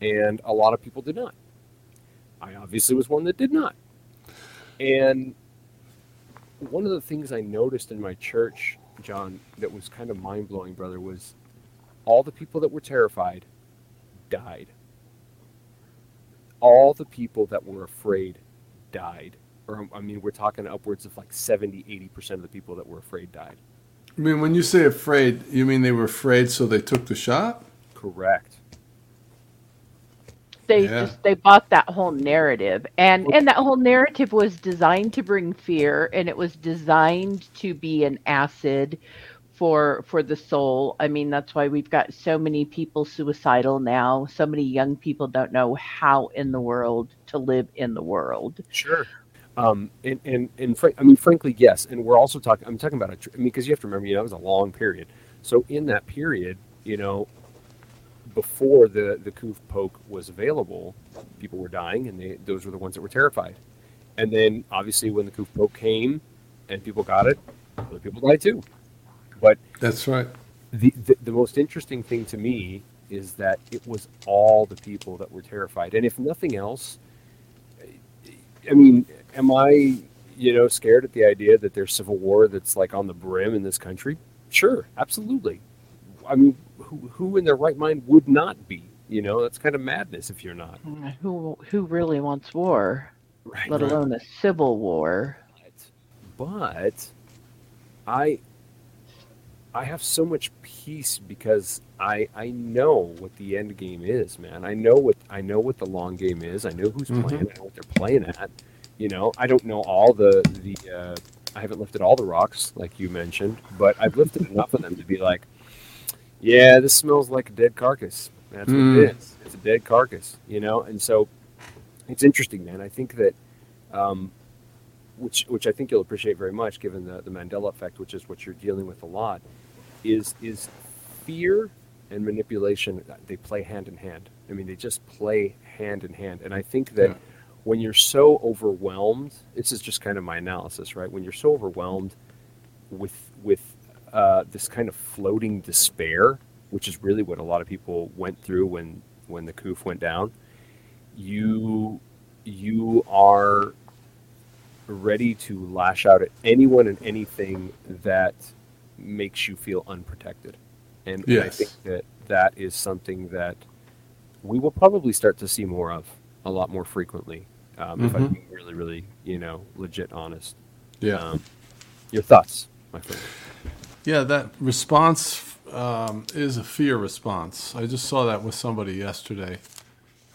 and a lot of people did not. I obviously was one that did not. And one of the things I noticed in my church, John, that was kind of mind blowing, brother, was all the people that were terrified died. All the people that were afraid died. Or, I mean, we're talking upwards of like 70, 80% of the people that were afraid died. I mean, when you say afraid, you mean they were afraid so they took the shot? Correct. They yeah. just they bought that whole narrative. And and that whole narrative was designed to bring fear and it was designed to be an acid for for the soul. I mean that's why we've got so many people suicidal now. So many young people don't know how in the world to live in the world. Sure um and and and fr- i mean frankly yes and we're also talking i'm talking about a i mean because you have to remember you know it was a long period so in that period you know before the the Coof poke was available, people were dying, and they, those were the ones that were terrified. And then obviously when the Coof poke came, and people got it, other people died too. But that's right. The, the the most interesting thing to me is that it was all the people that were terrified, and if nothing else, I mean, am I, you know, scared at the idea that there's civil war that's like on the brim in this country? Sure, absolutely. I mean, who, who in their right mind would not be? You know, that's kind of madness if you're not. Who who really wants war? Right. Let right. alone a civil war. But I I have so much peace because I I know what the end game is, man. I know what I know what the long game is. I know who's Mhm. playing. I know what they're playing at. You know, I don't know all the the. Uh, I haven't lifted all the rocks like you mentioned, but I've lifted enough of them to be like, yeah, this smells like a dead carcass. That's what Mm. it is. It's a dead carcass, you know. And so, it's interesting, man. I think that, um, which which I think you'll appreciate very much, given the the Mandela effect, which is what you're dealing with a lot, is is fear and manipulation. They play hand in hand. I mean, they just play hand in hand. And I think that Yeah. When you're so overwhelmed, this is just kind of my analysis, right? When you're so overwhelmed with with uh, this kind of floating despair, which is really what a lot of people went through when when the coup went down, you you are ready to lash out at anyone and anything that makes you feel unprotected. And, and I think that that is something that we will probably start to see more of a lot more frequently. Um, If I'm being really, really, you know, legit honest. Yeah. Um, your thoughts, my friend? Yeah, that response um, is a fear response. I just saw that with somebody yesterday.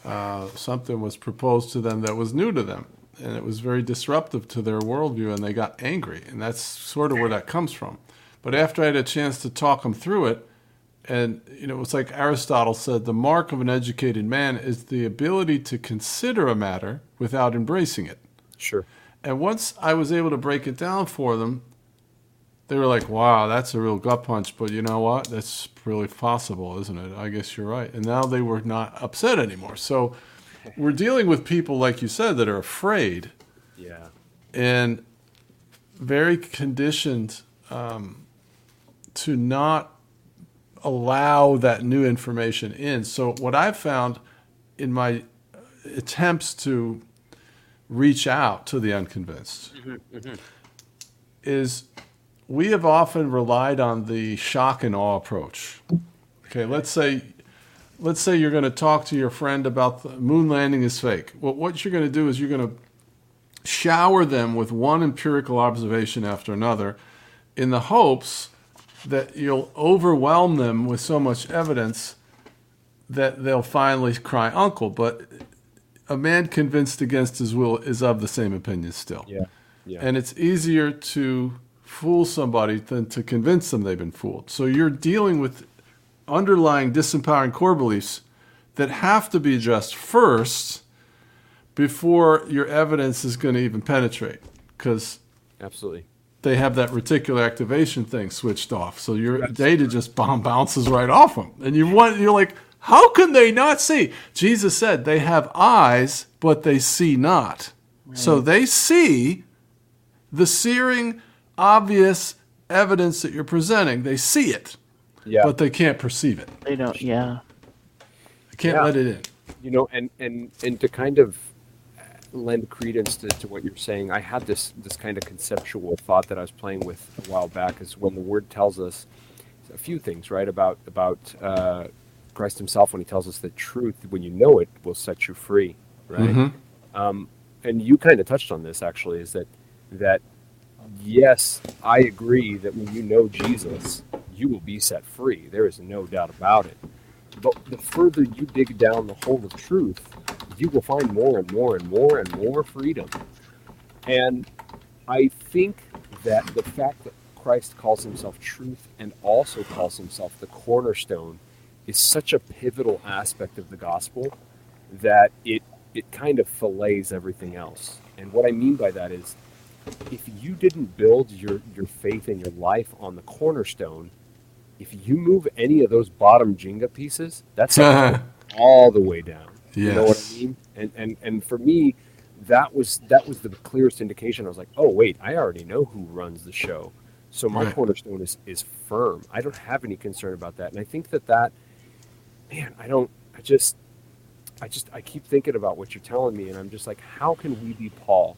Uh, something was proposed to them that was new to them, and it was very disruptive to their worldview, and they got angry. And that's sort of where that comes from. But after I had a chance to talk them through it, and you know, it's like Aristotle said: the mark of an educated man is the ability to consider a matter without embracing it. Sure. And once I was able to break it down for them, they were like, wow, that's a real gut punch, but you know what? That's really possible, isn't it? I guess you're right. And now they were not upset anymore. So (laughs) we're dealing with people, like you said, that are afraid Yeah. and very conditioned um, to not allow that new information in. So, what I've found in my attempts to reach out to the unconvinced mm-hmm, mm-hmm. is we have often relied on the shock and awe approach. Okay, let's say let's say you're going to talk to your friend about the moon landing is fake. Well, what you're going to do is you're going to shower them with one empirical observation after another in the hopes that you'll overwhelm them with so much evidence that they'll finally cry uncle. But a man convinced against his will is of the same opinion still. Yeah. Yeah. And it's easier to fool somebody than to convince them they've been fooled. So you're dealing with underlying disempowering core beliefs that have to be addressed first before your evidence is going to even penetrate because Absolutely. they have that reticular activation thing switched off. So your data just bomb bounces right off them. And you want you're like, how can they not see? Jesus said they have eyes, but they see not. So they see the searing, obvious evidence that you're presenting. They see it, Yeah. but they can't perceive it. They don't. Yeah. They can't Yeah. let it in. you know and and and to kind of lend credence to, to what you're saying i had this this kind of conceptual thought that i was playing with a while back is when the word tells us a few things right about about uh, christ himself when he tells us that truth when you know it will set you free right? Mhm. um, and you kind of touched on this actually is that that yes i agree that when you know jesus you will be set free. There is no doubt about it. But the further you dig down the hole of truth you will find more and more and more and more freedom. And i think that the fact that christ calls himself truth and also calls himself the cornerstone is such a pivotal aspect of the gospel that it it kind of fillets everything else and what i mean by that is if you didn't build your your faith and your life on the cornerstone if you move any of those bottom Jenga pieces, that's (laughs) all the way down. You know what I mean? And and and for me, that was that was the clearest indication. I was like, oh wait, I already know who runs the show, so my Right. cornerstone is is firm. I don't have any concern about that. And I think that that, man, I don't. I just I just I keep thinking about what you're telling me, and I'm just like, how can we be Paul?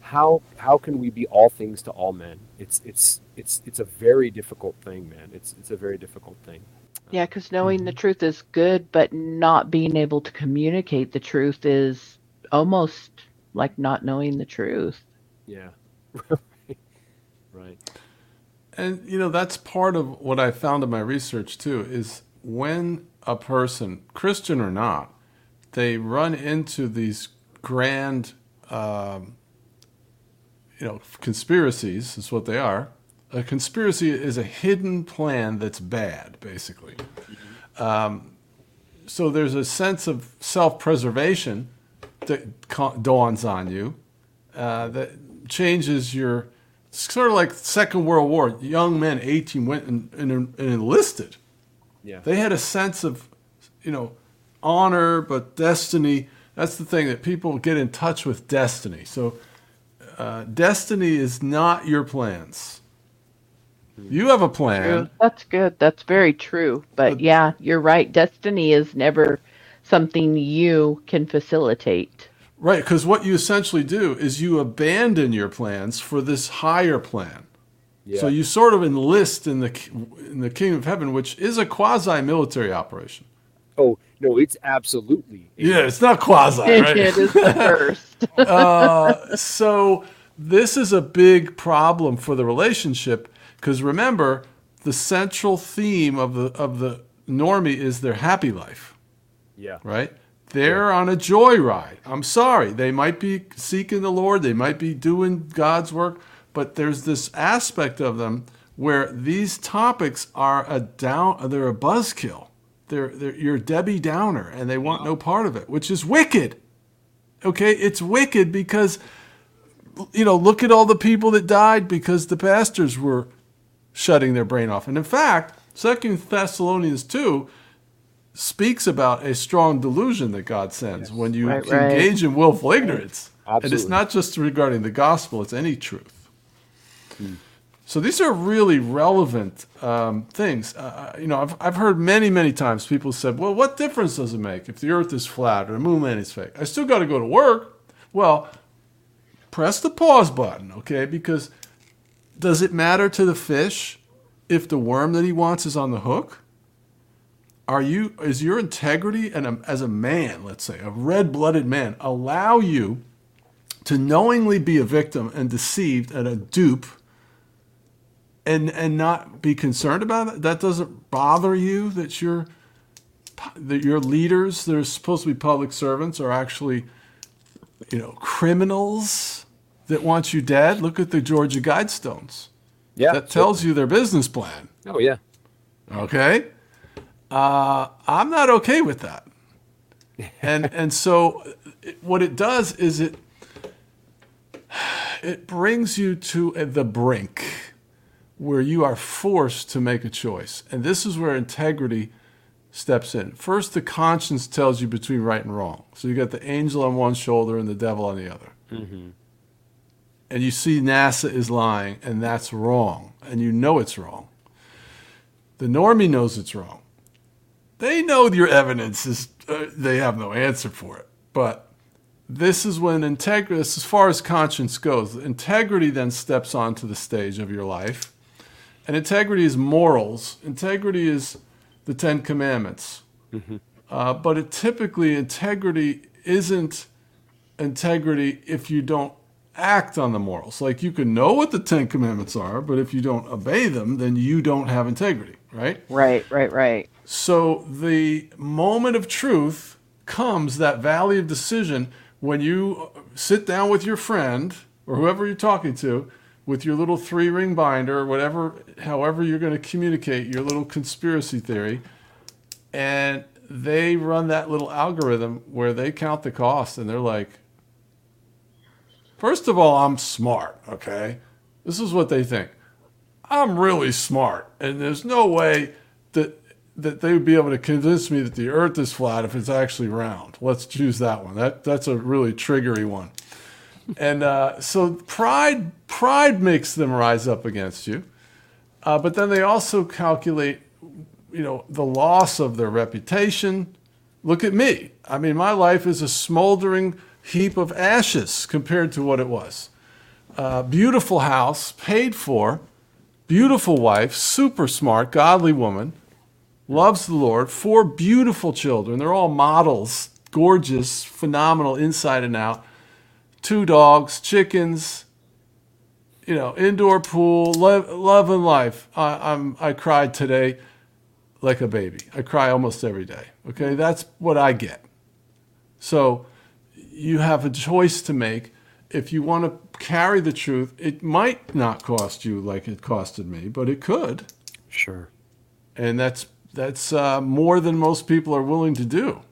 How how can we be all things to all men? It's it's it's it's a very difficult thing, man. It's it's a very difficult thing. Yeah, because knowing the mm-hmm. truth is good, but not being able to communicate the truth is almost like not knowing the truth. Yeah. (laughs) right. And you know that's part of what I found in my research too is when a person, Christian or not, they run into these grand, um, you know, conspiracies. Is what they are. A conspiracy is a hidden plan that's bad, basically. Um, so there's a sense of self-preservation that dawns on you uh, that changes your It's sort of like Second World War. Young men, 18, went and, and, and enlisted. Yeah. They had a sense of, you know, honor, but destiny. That's the thing that people get in touch with destiny. So, uh, destiny is not your plans. You have a plan. True. That's good. That's very true. But, but yeah, you're right. Destiny is never something you can facilitate. Right, because what you essentially do is you abandon your plans for this higher plan. Yeah. So you sort of enlist in the in the kingdom of heaven, which is a quasi military operation. Oh no, it's absolutely. Yeah, it's not quasi, right? it is the first. (laughs) uh, so this is a big problem for the relationship because remember, the central theme of the of the normie is their happy life. Yeah. Right? They're on a joyride. I'm sorry. They might be seeking the Lord, they might be doing God's work, but there's this aspect of them where these topics are a down they're a buzzkill. They're, they're you're Debbie Downer and they want no part of it, which is wicked. Okay? It's wicked because you know, look at all the people that died because the pastors were shutting their brain off. And in fact, Second Thessalonians 2 speaks about a strong delusion that God sends yes. when you right, engage right. in willful ignorance. Absolutely. And it's not just regarding the gospel, it's any truth. So these are really relevant um, things. Uh, uh, you know, I've, I've heard many, many times people said, well, what difference does it make if the earth is flat or the moon landing is fake? I still got to go to work. Well, press the pause button, okay? Because does it matter to the fish if the worm that he wants is on the hook? Are you is your integrity and a, as a man, let's say, a red-blooded man, allow you to knowingly be a victim and deceived and a dupe and and not be concerned about it? That doesn't bother you that your that your leaders they're supposed to be public servants are actually you know criminals that want you dead. Look at the Georgia Guidestones. Yeah. That tells you their business plan. Oh, yeah. Okay. Uh, I'm not okay with that. (laughs) and and so what it does is it it brings you to the brink where you are forced to make a choice. And this is where integrity steps in. First, the conscience tells you between right and wrong. So you got the angel on one shoulder and the devil on the other. Mm-hmm and you see NASA is lying and that's wrong, and you know it's wrong. The normie knows it's wrong. They know your evidence is, uh, they have no answer for it. But this is when integrity, as far as conscience goes, integrity then steps onto the stage of your life. And integrity is morals, integrity is the Ten Commandments. Mm-hmm. Uh, but it typically, integrity isn't integrity if you don't act on the morals. Like you can know what the Ten Commandments are, but if you don't obey them, then you don't have integrity, right? Right, right, right. So the moment of truth comes, that valley of decision, when you sit down with your friend or whoever you're talking to with your little three ring binder whatever, however you're going to communicate your little conspiracy theory, and they run that little algorithm where they count the cost and they're like, First of all, I'm smart, okay? This is what they think. I'm really smart, and there's no way that that they would be able to convince me that the earth is flat if it's actually round. Let's choose that one. That that's a really triggery one. And uh, so pride pride makes them rise up against you. Uh, but then they also calculate, you know, the loss of their reputation, Look at me. I mean, my life is a smoldering heap of ashes compared to what it was. Uh, beautiful house, paid for, beautiful wife, super smart, godly woman, loves the Lord, four beautiful children. They're all models, gorgeous, phenomenal inside and out. Two dogs, chickens, you know, indoor pool, love, love and life. I, I'm, I cried today like a baby. I cry almost every day. Okay, that's what I get. So you have a choice to make. If you want to carry the truth, it might not cost you like it costed me, but it could. Sure. And that's that's uh, more than most people are willing to do.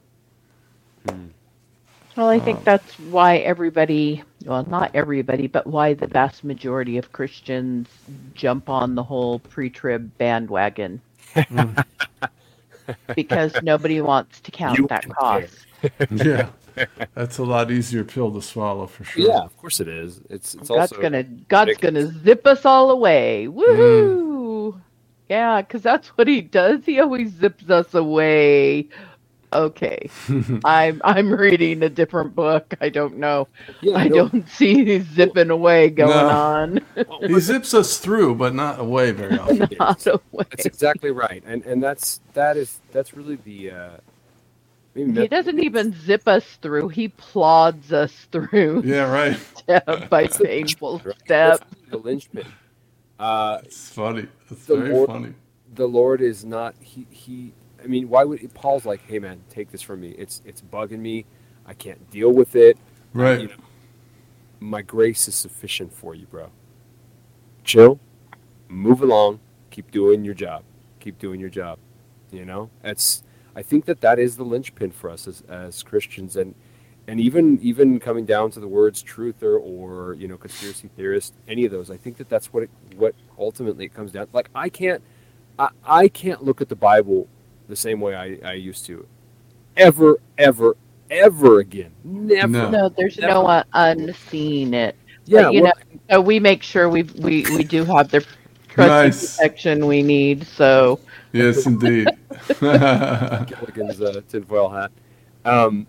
Well, I think um, that's why everybody, well, not everybody, but why the vast majority of Christians jump on the whole pre trib bandwagon. Mm. (laughs) because nobody wants to count You that cost. (laughs) yeah, that's a lot easier pill to swallow for sure. Yeah, of course it is. It's it's God's also gonna God's gonna zip us all away. Woohoo! Mm. Yeah, because that's what he does. He always zips us away. Okay, (laughs) I'm I'm reading a different book. I don't know. Yeah, I no. don't see zipping away going No. on. (laughs) He zips us through, but not away very often. Not away. That's exactly right, and and that's that is that's really the. Uh, maybe He doesn't even zip us through. He plods us through Yeah, right. (laughs) step by painful right? step. That's the linchpin. Uh, It's funny. It's very Lord- funny. the Lord is not he he. I mean, why would Paul's like, hey man, take this from me. It's it's bugging me. I can't deal with it. Right. You know, my grace is sufficient for you, bro. Chill, move along, keep doing your job, keep doing your job. You know, that's. I think that that is the linchpin for us as, as Christians, and and even even coming down to the words truther or you know conspiracy theorist, any of those. I think that that's what it, what ultimately it comes down. To. Like I can't, I, I can't look at the Bible the same way I, I used to, ever, ever, ever again. Never. No. No, there's Never. no uh, unseen it. Yeah, But, you well- know, so we make sure we we we do have the trust Nice. protection we need. So Yes, indeed. (laughs) Gilligan's uh, tinfoil hat. Um,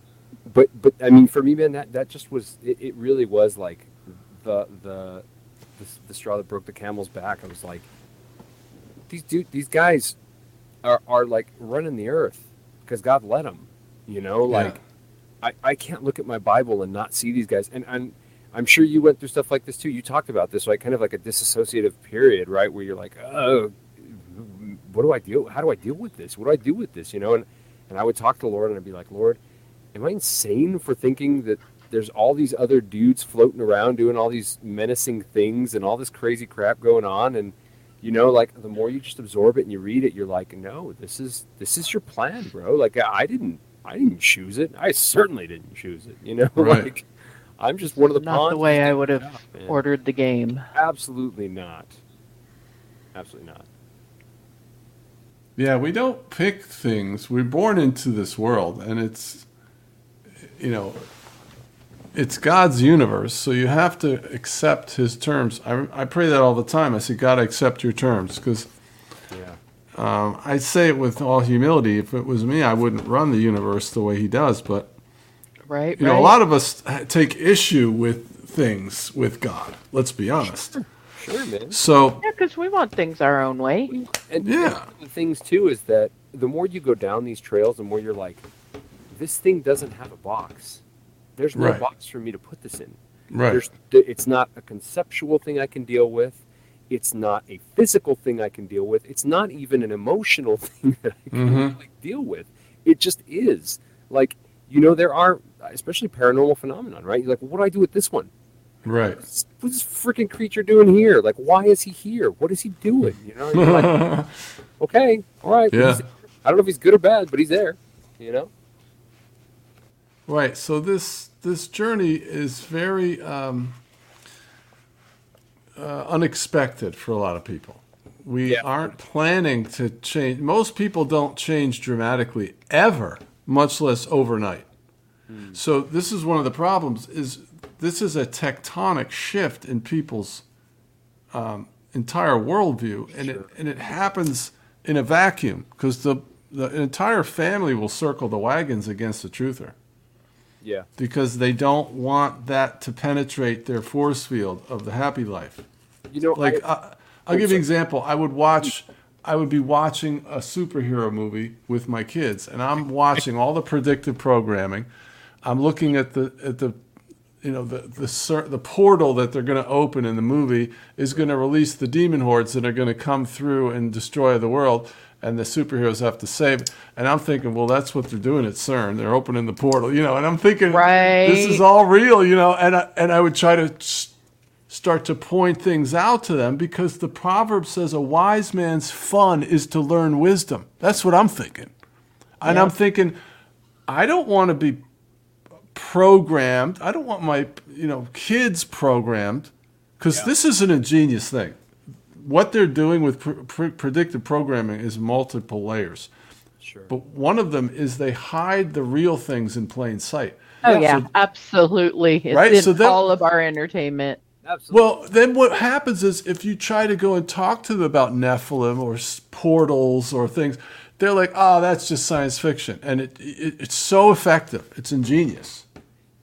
but but I mean, for me, man, that that just was it, it. Really was like the the the, the straw that broke the camel's back. I was like, these dude, these guys are are like running the earth because God let them. You know, like I I can't look at my Bible and not see these guys. And and I'm sure you went through stuff like this too. You talked about this, right? Kind of like a disassociative period, right? Where you're like, oh, what do I deal? How do I deal with this? What do I do with this? You know, and and I would talk to the Lord and I'd be like, Lord, am I insane for thinking that there's all these other dudes floating around doing all these menacing things and all this crazy crap going on? And you know, like the more you just absorb it and you read it, you're like, no, this is this is your plan, bro. Like I didn't I didn't choose it. I certainly didn't choose it. You know, (laughs) Right. like I'm just one of the not pawns. the way I would have man. ordered the game. Absolutely not. Absolutely not. Yeah, we don't pick things. We're born into this world, and it's, you know, it's God's universe, so you have to accept His terms. I, I pray that all the time. I say, God, accept your terms, because Yeah. um, I say it with all humility. If it was me, I wouldn't run the universe the way He does. But Right. you know, right. a lot of us take issue with things with God. Let's be honest. Sure, man. So Yeah, because we want things our own way. And Yeah. the things too is that the more you go down these trails, the more you're like, this thing doesn't have a box. There's no Right. box for me to put this in. Right. There's, it's not a conceptual thing I can deal with. It's not a physical thing I can deal with. It's not even an emotional (laughs) thing that I can Mhm. really deal with. It just is. Like, you know, there are, especially paranormal phenomenon, right? You're like, what do I do with this one? right. What's this freaking creature doing here? Like, why is he here? What is he doing? You know, you're like, (laughs) okay, all right. Yeah. I don't know if he's good or bad, but he's there. You know. Right. So this this journey is very um, uh, unexpected for a lot of people. We Yeah. aren't planning to change. Most people don't change dramatically ever, much less overnight. So this is one of the problems. Is this is a tectonic shift in people's um, entire worldview, and it and it happens in a vacuum because the the entire family will circle the wagons against the truther Yeah. because they don't want that to penetrate their force field of the happy life. You know, like I- I, I'll give you an example. I would watch, I would be watching a superhero movie with my kids, and I'm watching all the predictive programming. I'm looking at the at the, you know, the the the portal that they're going to open in the movie is going to release the demon hordes that are going to come through and destroy the world. And the superheroes have to save. And I'm thinking, well, that's what they're doing at CERN. They're opening the portal, you know. And I'm thinking, this is all real, you know. And I, and I would try to s- start to point things out to them because the proverb says a wise man's fun is to learn wisdom. That's what I'm thinking. And I'm thinking, I don't want to be programmed. I don't want my you know kids programmed because this is an ingenious thing. What they're doing with pr- pr- predictive programming is multiple layers. Sure. But one of them is they hide the real things in plain sight. Oh yeah, So absolutely. It's Right, in so then- all of our entertainment. Absolutely. Well, then what happens is if you try to go and talk to them about Nephilim or portals or things, they're like, "Oh, that's just science fiction," and it, it it's so effective. It's ingenious.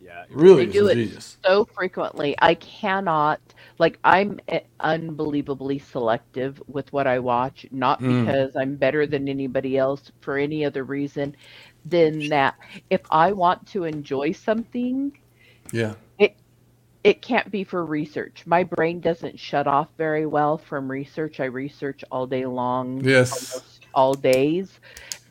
Yeah, really they is do ingenious. it so frequently. I cannot like I'm eh, unbelievably selective with what I watch, not Mm. because I'm better than anybody else for any other reason than that if I want to enjoy something, Yeah. it it can't be for research. My brain doesn't shut off very well from research. I research all day long. Yes. all days.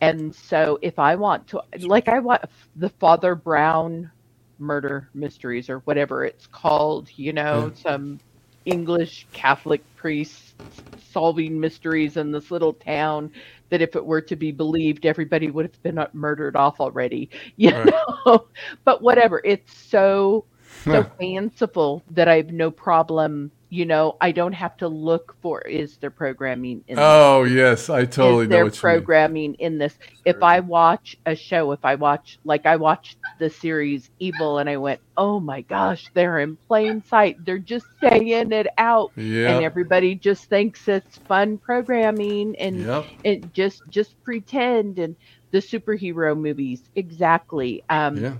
And so if I want to like I want the Father Brown murder mysteries or whatever it's called, you know, Yeah. some English Catholic priests solving mysteries in this little town that if it were to be believed everybody would have been murdered off already. (laughs) You Right. know. but whatever, it's so so fanciful that I have no problem. You know, I don't have to look for is there programming in this? Oh yes, I totally is know there what you mean. programming in this? If I watch a show, if I watch like I watched the series Evil and I went, Oh my gosh, they're in plain sight. They're just saying it out. Yeah. And everybody just thinks it's fun programming and Yep. it just just pretend and the superhero movies exactly. Um Yeah.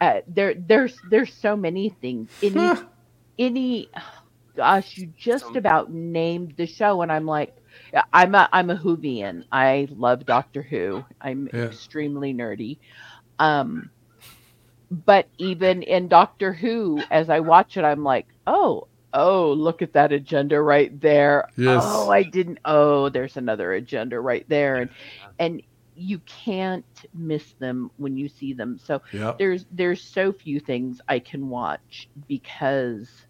uh, there there's there's so many things any any gosh you just about named the show and i'm like i'm a i'm a whovian. I love doctor who. I'm Yeah. extremely nerdy. Um but even in doctor who as i watch it i'm like oh oh look at that agenda right there. Yes. oh i didn't oh there's another agenda right there. And and you can't miss them when you see them. So Yep. there's there's so few things i can watch because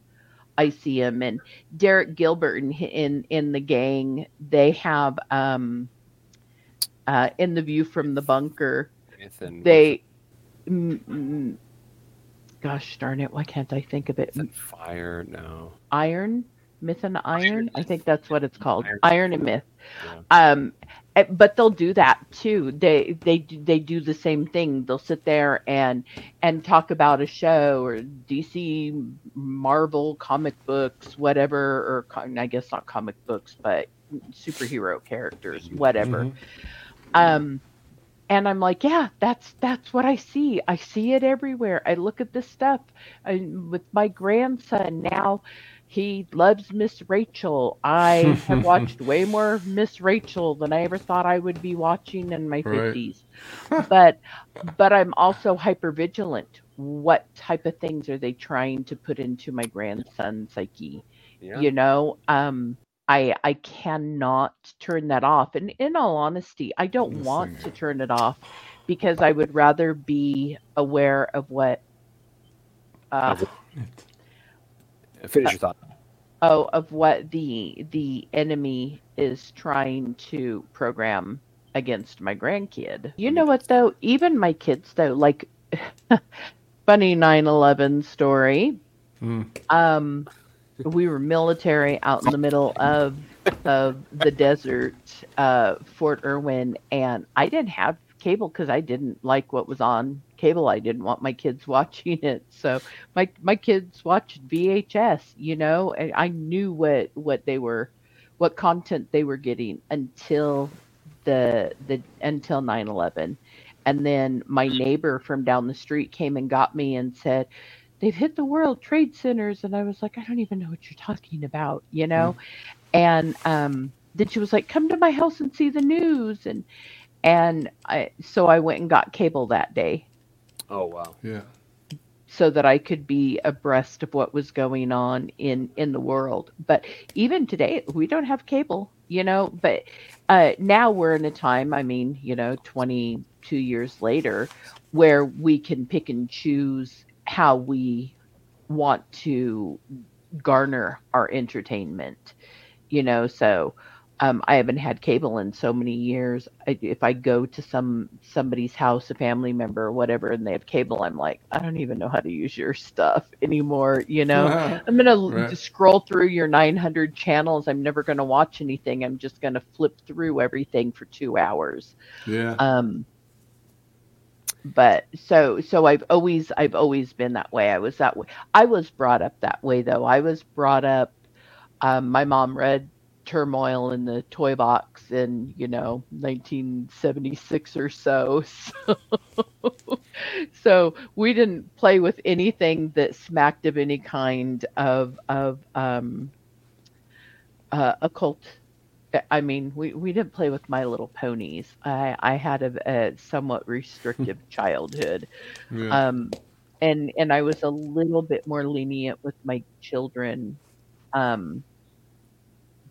i see them and derek gilbert in in, in the gang they have um uh in the view from the bunker Nathan, they mm, mm, gosh darn it why can't i think of it? Fire? No. iron? Myth and iron? I think that's what it's called. Iron. iron and myth. Um eh, but they'll do that too. They they do- they do the same thing. They'll sit there and and talk about a show or dc marvel comic books whatever or i guess not comic books but superhero characters whatever. Mhm. um and i'm like yeah that's that's what i see. I see it everywhere. I look at this stuff I, with my grandson now he loves miss rachel. I have (laughs) watched way more miss rachel than i ever thought i would be watching in my Right. 50s but but i'm also hyper vigilant what type of things are they trying to put into my grandson's psyche? Yeah. you know um i i cannot turn that off. And in all honesty i don't want to turn it off because i would rather be aware of what uh Finish your thought. oh of what the the enemy is trying to program against my grandkid you know what though even my kids though like (laughs) funny 9-11 story Mm. um we were military out in the middle of of the desert uh fort irwin and i didn't have cable because i didn't like what was on cable i didn't want my kids (laughs) watching it so my my kids watched vhs you know and i knew what what they were what content they were getting until the the until 9/11. And then my neighbor from down the street came and got me and said, "They've hit the World Trade Centers." And I was like, "I don't even know what you're talking about," you know? And um then she was like, "Come to my house and see the news." And and I so I went and got cable that day Oh wow. Yeah. so that I could be abreast of what was going on in in the world. But even today, we don't have cable, you know. But uh, now we're in a time. I mean, you know, twenty two years later, where we can pick and choose how we want to garner our entertainment. You know, so um, I haven't had cable in so many years. I, if I go to some somebody's house, a family member or whatever, and they have cable, I'm like, I don't even know how to use your stuff anymore. You know, I'm gonna Right. scroll through your 900 channels. I'm never gonna watch anything. I'm just gonna flip through everything for two hours. Yeah. Um, but so so I've always I've always been that way. I was that way. I was brought up that way though. I was brought up. Um, my mom read Turmoil in the Toy Box in you know 1976 or so. (laughs) So, so we didn't play with anything that smacked of any kind of of um, uh, occult I mean, we, we didn't play with My Little Ponies. I, I had a, a somewhat restrictive (laughs) childhood, Yeah. um, and and I was a little bit more lenient with my children, um,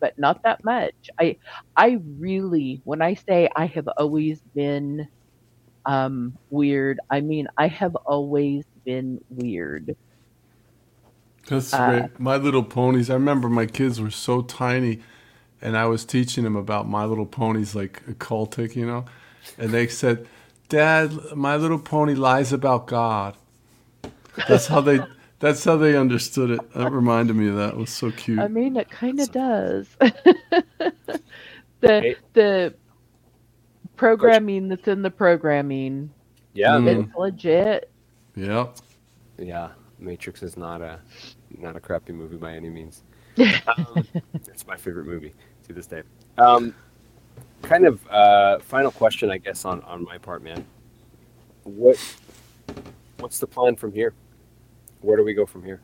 but not that much. I I really, when I say I have always been um, weird, I mean I have always been weird. That's Uh, great. My Little Ponies. I remember my kids were so tiny, and I was teaching them about My Little Ponies, like occultic, you know. And they said, "Dad, My Little Pony lies about God." That's how they. That's how they understood it. That reminded me of that. It was so cute. I mean, it kind of does. (laughs) the the programming that's in the programming, Yeah, Mm. it's legit. Yep. Yeah, Matrix is not a not a crappy movie by any means. (laughs) Um, it's my favorite movie to this day. Um, kind of uh, final question, I guess, on on my part, man. What what's the plan from here? Where do we go from here?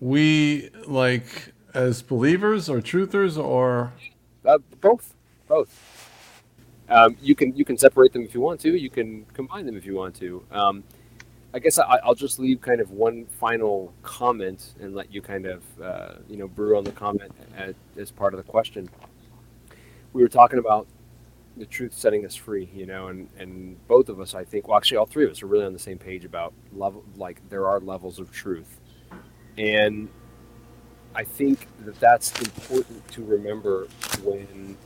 We like as believers or truthers or Uh, both, both. Um, you can you can separate them if you want to. You can combine them if you want to. Um, I guess I, I'll just leave kind of one final comment and let you kind of uh, you know brew on the comment as, as part of the question. We were talking about the truth setting us free, you know, and, and both of us, I think, well, actually, all three of us are really on the same page about level, like there are levels of truth, and I think that that's important to remember when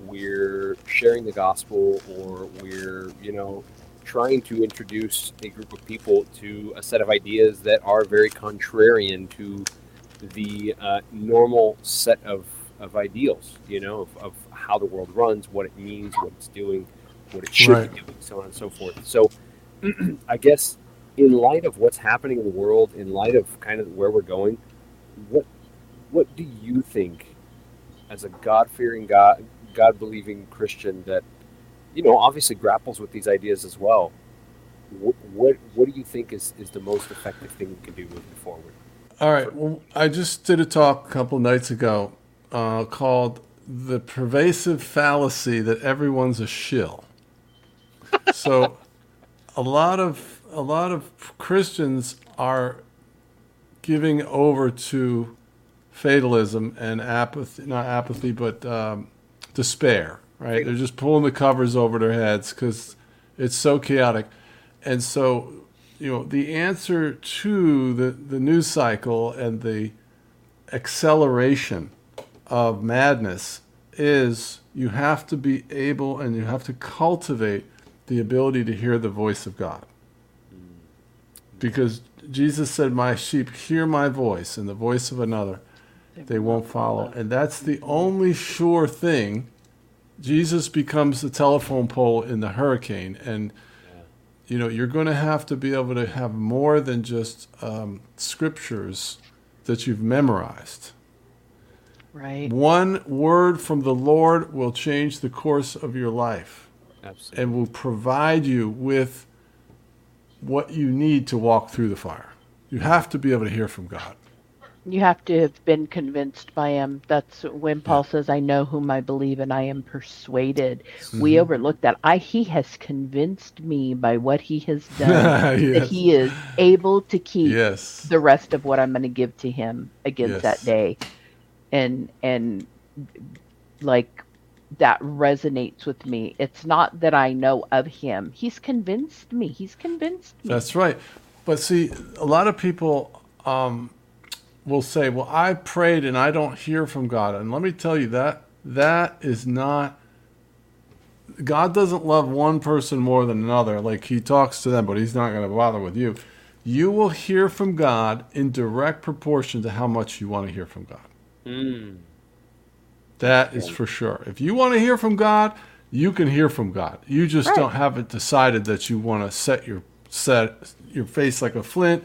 we're sharing the gospel or we're, you know, trying to introduce a group of people to a set of ideas that are very contrarian to the uh, normal set of, of ideals, you know, of, of how the world runs, what it means, what it's doing, what it should Right. be doing, so on and so forth. So (clears throat) I guess in light of what's happening in the world, in light of kind of where we're going, what what do you think as a God fearing God God believing Christian that you know obviously grapples with these ideas as well? What what, what do you think is, is the most effective thing we can do moving forward? All right. Well, I just did a talk a couple nights ago uh, called "The Pervasive Fallacy That Everyone's a Shill." so, a lot of a lot of Christians are giving over to fatalism and apathy, not apathy, but um, despair. Right? They're just pulling the covers over their heads because it's so chaotic, and so you know the answer to the, the news cycle and the acceleration of madness is you have to be able and you have to cultivate the ability to hear the voice of God. Because Jesus said, My sheep hear my voice, and the voice of another they won't follow. And that's the only sure thing. Jesus becomes the telephone pole in the hurricane, and you know you're going to have to be able to have more than just um, scriptures that you've memorized. Right. One word from the Lord will change the course of your life Absolutely. and will provide you with what you need to walk through the fire. You have to be able to hear from God. You have to have been convinced by him. That's when Paul says, "I know whom I believe, and I am persuaded." We Mhm. overlook that. I he has convinced me by what he has (laughs) done that he is able to keep Yes. the rest of what I'm going to give to him against Yes. that day, and and like that resonates with me. It's not that I know of him. He's convinced me. He's convinced me. That's right. But see, a lot of people um, will say, "Well, I prayed and I don't hear from God." And let me tell you that that is not. God doesn't love one person more than another. Like He talks to them, but He's not going to bother with you. You will hear from God in direct proportion to how much you want to hear from God. Mm. That is for sure. If you want to hear from God, you can hear from God. You just Right. don't have it decided that you want to set your set your face like a flint.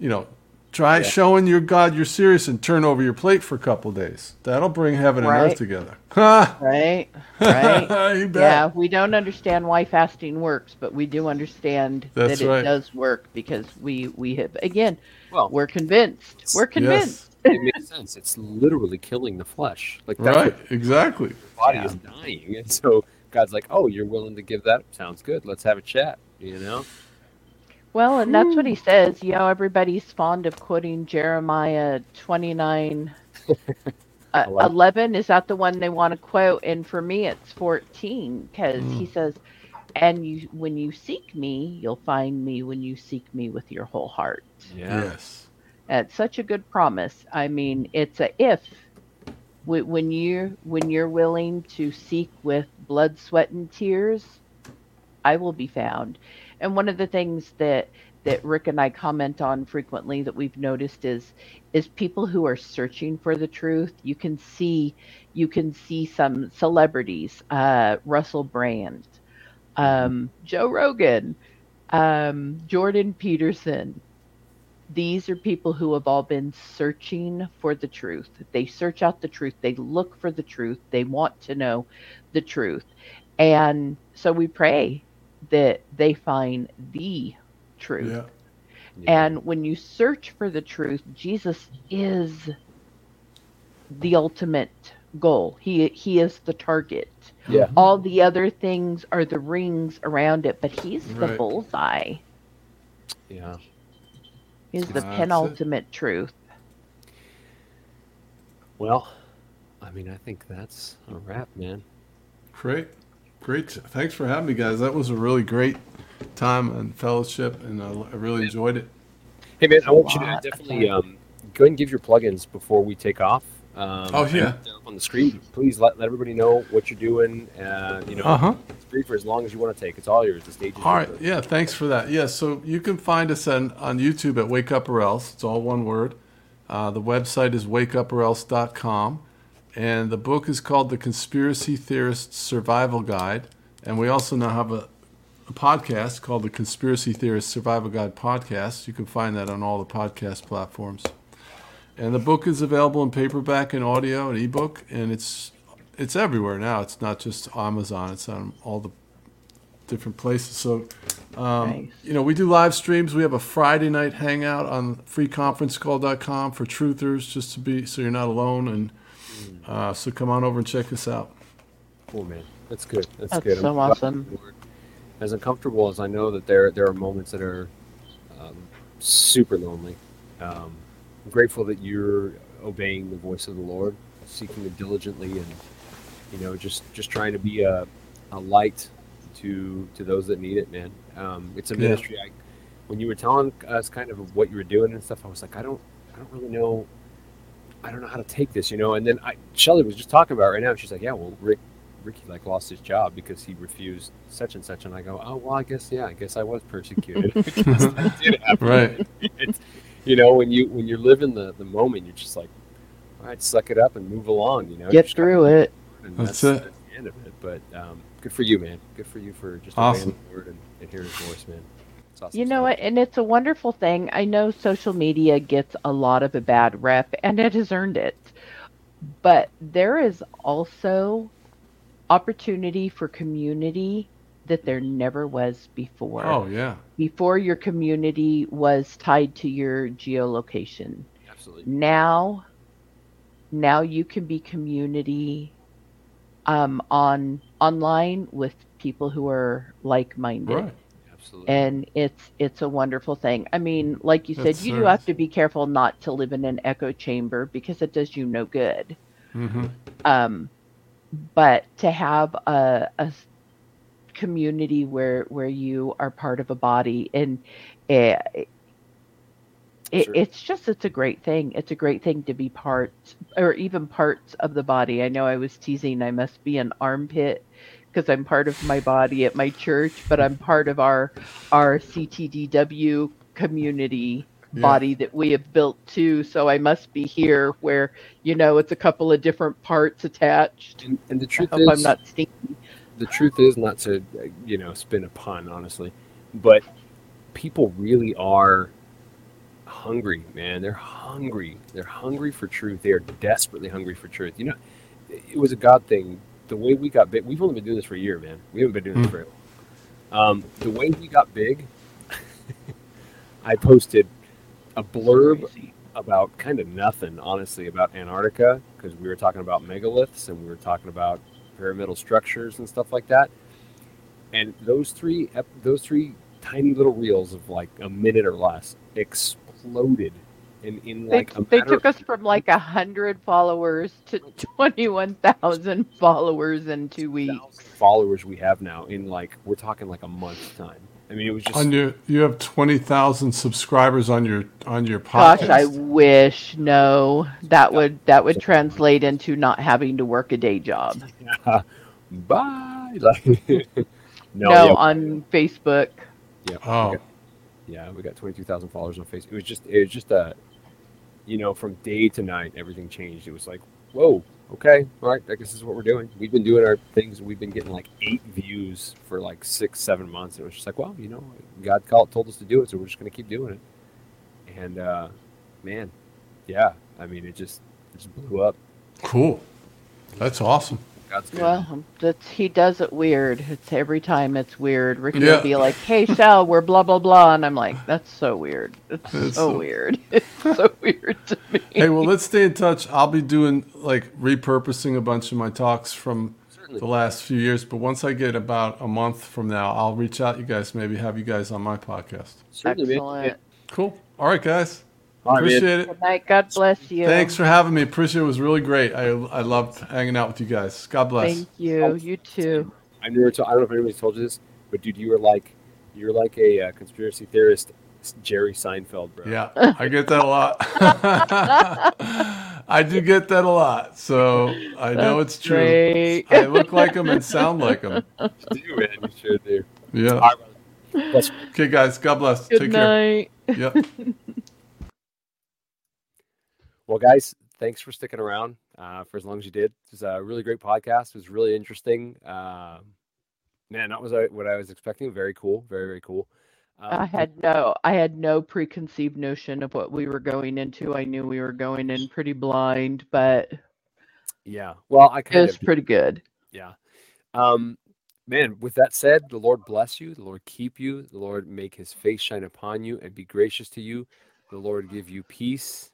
You know, try showing your God you're serious and turn over your plate for a couple days. That'll bring heaven and earth together. Right, (laughs) right. You bet. yeah, we don't understand why fasting works, but we do understand That's that it right. does work because we we have again, Well, we're convinced. We're convinced. It makes sense. It's literally killing the flesh. Like that's Right, what exactly. your body is dying, and so God's like, "Oh, you're willing to give that? Sounds good. Let's have a chat." You know? Well, and that's what he says. You know, everybody's fond of quoting Jeremiah twenty nine. (laughs) Uh, Eleven. is that the one they want to quote and for me it's 14 because he says and you when you seek me you'll find me when you seek me with your whole heart Yeah. Yes. That's such a good promise. I mean, it's a if. When you when you're willing to seek with blood, sweat, and tears, I will be found. And one of the things that that Rick and I comment on frequently that we've noticed is is people who are searching for the truth. You can see you can see some celebrities, uh, Russell Brand, um, Joe Rogan, um, Jordan Peterson, these are people who have all been searching for the truth. They search out the truth. They look for the truth. They want to know the truth. And so we pray that they find the truth. Yeah. And when you search for the truth, Jesus is the ultimate goal. He he is the target. Yeah. All the other things are the rings around it, but he's the Right. bullseye. Yeah. He's the That's it. penultimate truth. Well, I mean, I think that's a wrap, man. Great. Great. Thanks for having me, guys. That was a really great time and fellowship, and I, I really enjoyed it. Hey, man, I want you to definitely um, go ahead and give your plugins before we take off. Um, Oh, yeah. on the screen. Please let, let everybody know what you're doing. Uh, you know, Uh-huh. it's free for as long as you want to take. It's all yours. The stage is All right. yours. Yeah. Thanks for that. Yeah. So you can find us on, on YouTube at Wake Up or Else. It's all one word. Uh, the website is wakeuporelse.com. And the book is called The Conspiracy Theorist Survival Guide. And we also now have a, a podcast called the Conspiracy Theorist Survival Guide Podcast. You can find that on all the podcast platforms. And the book is available in paperback and audio and ebook, and it's it's everywhere now. It's not just Amazon; it's on all the different places. So, um, Nice. you know, we do live streams. We have a Friday night hangout on freeconferencecall.com for truthers, just to be so you're not alone. And uh, so, come on over and check us out. Cool, man. That's good. That's, That's good. so glad awesome. you As uncomfortable as I know that there there are moments that are um, super lonely. Um, I'm grateful that you're obeying the voice of the Lord, seeking it diligently, and you know, just just trying to be a, a light to to those that need it, man. Um, it's a Yeah. ministry. I, when you were telling us kind of what you were doing and stuff, I was like, I don't, I don't really know, I don't know how to take this, you know. And then I, Shelley was just talking about it right now. She's like, yeah, well, Rick, Ricky like lost his job because he refused such and such, and I go, oh well, I guess yeah, I guess I was persecuted. (laughs) That did happen. Right. (laughs) It's- you know, when you when you're living the the moment, you're just like, all right, suck it up and move along. You know, Get just gotta through it. and That's that's, it. that's the end of it. But um, good for you, man. Good for you for just Awesome. obeying the word and, and hearing his voice, man. It's awesome You know stuff. what? And it's a wonderful thing. I know social media gets a lot of a bad rep, and it has earned it. but there is also opportunity for community that there never was before. Oh yeah. Before your community was tied to your geolocation. Absolutely. Now now you can be community um, on online with people who are like-minded. Right. Absolutely. And it's it's a wonderful thing. I mean, like you said, That's you do have to be careful not to live in an echo chamber because it does you no good. Mm-hmm. Um, but to have a, a community where where you are part of a body and it, it, Sure. it's just it's a great thing. It's a great thing to be part or even parts of the body. I know i was teasing i must be an armpit because i'm part of my body at my church but i'm part of our our ctdw community Yeah. body that we have built too. So i must be here where you know it's a couple of different parts attached. And, and the i truth hope is, i'm not stinky the truth is not to you know spin a pun honestly but people really are hungry man. They're hungry. They're hungry for truth. They are desperately hungry for truth. You know it was a god thing. The way we got big we've only been doing this for a year man. We haven't been doing this Hmm. very long. Um, the way we got big (laughs) i posted a blurb about kind of nothing honestly about antarctica because we were talking about megaliths and we were talking about pyramidal structures and stuff like that. And those three, those three tiny little reels of like a minute or less exploded in in they, like a they took us from like a hundred followers to (laughs) 21,000 followers in two weeks. followers we have now in like we're talking like a month's time. I mean, it was just On your, you have twenty thousand subscribers on your on your podcast. Gosh. I wish no. That would that would translate into not having to work a day job. (laughs) bye. Like, (laughs) no, No, yeah, on Facebook. yeah, Oh. we got, yeah, we got twenty two thousand followers on Facebook. It was just, it was just a, you know, from day to night, everything changed. It was like, whoa, okay, all right, I guess this is what we're doing. We've been doing our things. We've been getting like eight views for like six, seven months. And it was just like, well, you know, God called, told us to do it, so we're just gonna keep doing it. And uh, man, yeah, I mean, it just, it just blew up. Cool. That's awesome. God's good. Well, that's he does it weird. It's every time it's weird. Ricky Yeah. will be like, "Hey, Shell, we're blah blah blah," and I'm like, "That's so weird. It's It's so so- weird. (laughs) It's so (laughs) weird to me." Hey, well, let's stay in touch. I'll be doing like repurposing a bunch of my talks from Certainly. the last few years, but once I get about a month from now, I'll reach out you guys, maybe have you guys on my podcast. Certainly, man. Excellent. Cool. All right, guys. All right, man. Appreciate it. Good night. God bless you. Thanks for having me. Appreciate it. It was really great. I I loved hanging out with you guys. God bless. Thank you. You too. I never. To, I don't know if anybody's told you this, but dude, you were like, you're like a uh, conspiracy theorist, Jerry Seinfeld, bro. Yeah, I get that a lot. (laughs) I do get that a lot. So I know That's it's true. great. I look like them and sound like them. (laughs) You do, man. You sure do. Yeah. All right, brother. Bless you. Okay, guys. God bless. Good Take night. care. Yep. (laughs) Well, guys, thanks for sticking around uh, for as long as you did. It was a really great podcast. It was really interesting. Uh, man, that was uh, what I was expecting. Very cool. Very very cool. Um, I had no I had no preconceived notion of what we were going into. I knew we were going in pretty blind, but yeah. Well, I it kind was of pretty good. Yeah. Um, man, with that said, the Lord bless you. The Lord keep you. The Lord make his face shine upon you and be gracious to you. The Lord give you peace.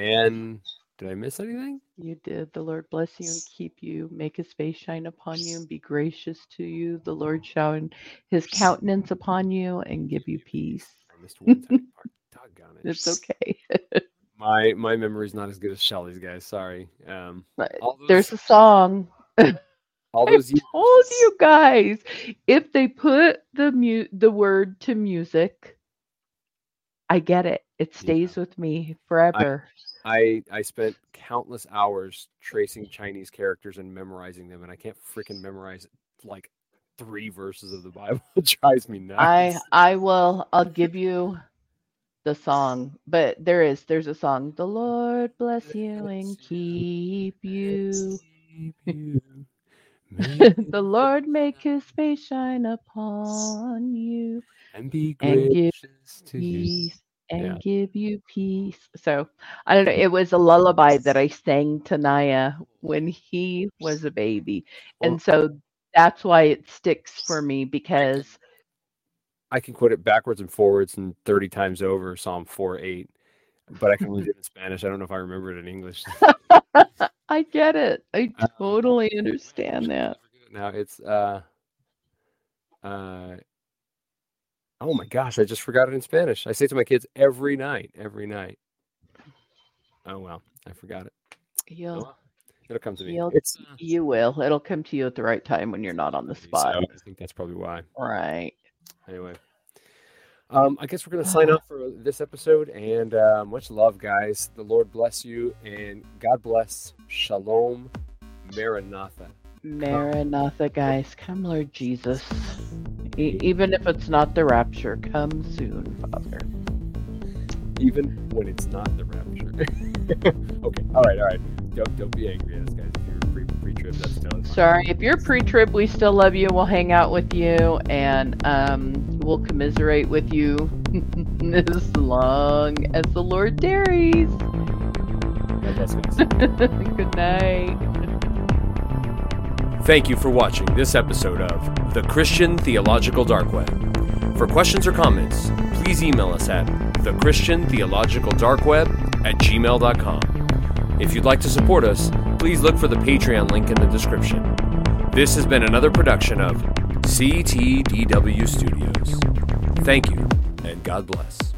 And (laughs) did I miss anything? You did. The Lord bless you and keep you, make his face shine upon you and be gracious to you. The Lord shine his countenance upon you and give you peace. I missed one tiny part. (laughs) Doggone it. It's okay. (laughs) My my memory's not as good as Shelley's, guys. Sorry. Um, those, There's a song. all I those years, told you guys if they put the mu- the word to music, I get it. It stays with me forever. I I I spent countless hours tracing Chinese characters and memorizing them, and I can't freaking memorize like three verses of the Bible. (laughs) it drives me nuts. I I will I'll give you the song, but there is there's a song. The Lord bless you and keep you. (laughs) the Lord make his face shine upon you and be and gracious to you. And Yeah. give you peace. So I don't know. It was a lullaby that I sang to Naya when he was a baby, and so that's why it sticks for me because I can quote it backwards and forwards and 30 times over, Psalm 4 8, but I can read it in Spanish. I don't know if I remember it in English. (laughs) I get it. I Uh, totally understand that. now it's, uh, uh, oh my gosh, I just forgot it in Spanish. I say to my kids every night, every night. Oh, well, I forgot it. Well, It'll come to me. uh, (laughs) you will. It'll come to you at the right time when you're not on the spot. so I think that's probably why. Right. Anyway, um, I guess we're going to sign off for this episode and uh, much love, guys. The Lord bless you and God bless. Shalom, Maranatha. Maranatha, guys. Come, Lord Jesus. E- even if it's not the rapture, come soon, Father. Even when it's not the rapture. (laughs) okay, all right, all right. Don't, don't be angry at us, guys. If you're pre pre trib, that's totally fine. Sorry, if you're pre trib, we still love you. We'll hang out with you, and um, we'll commiserate with you (laughs) as long as the Lord tarries. God bless, guys. Good night. Thank you for watching this episode of The Christian Theological Dark Web. For questions or comments, please email us at thechristiantheologicaldarkweb at gmail.com. If you'd like to support us, please look for the Patreon link in the description. This has been another production of CTDW Studios. Thank you, and God bless.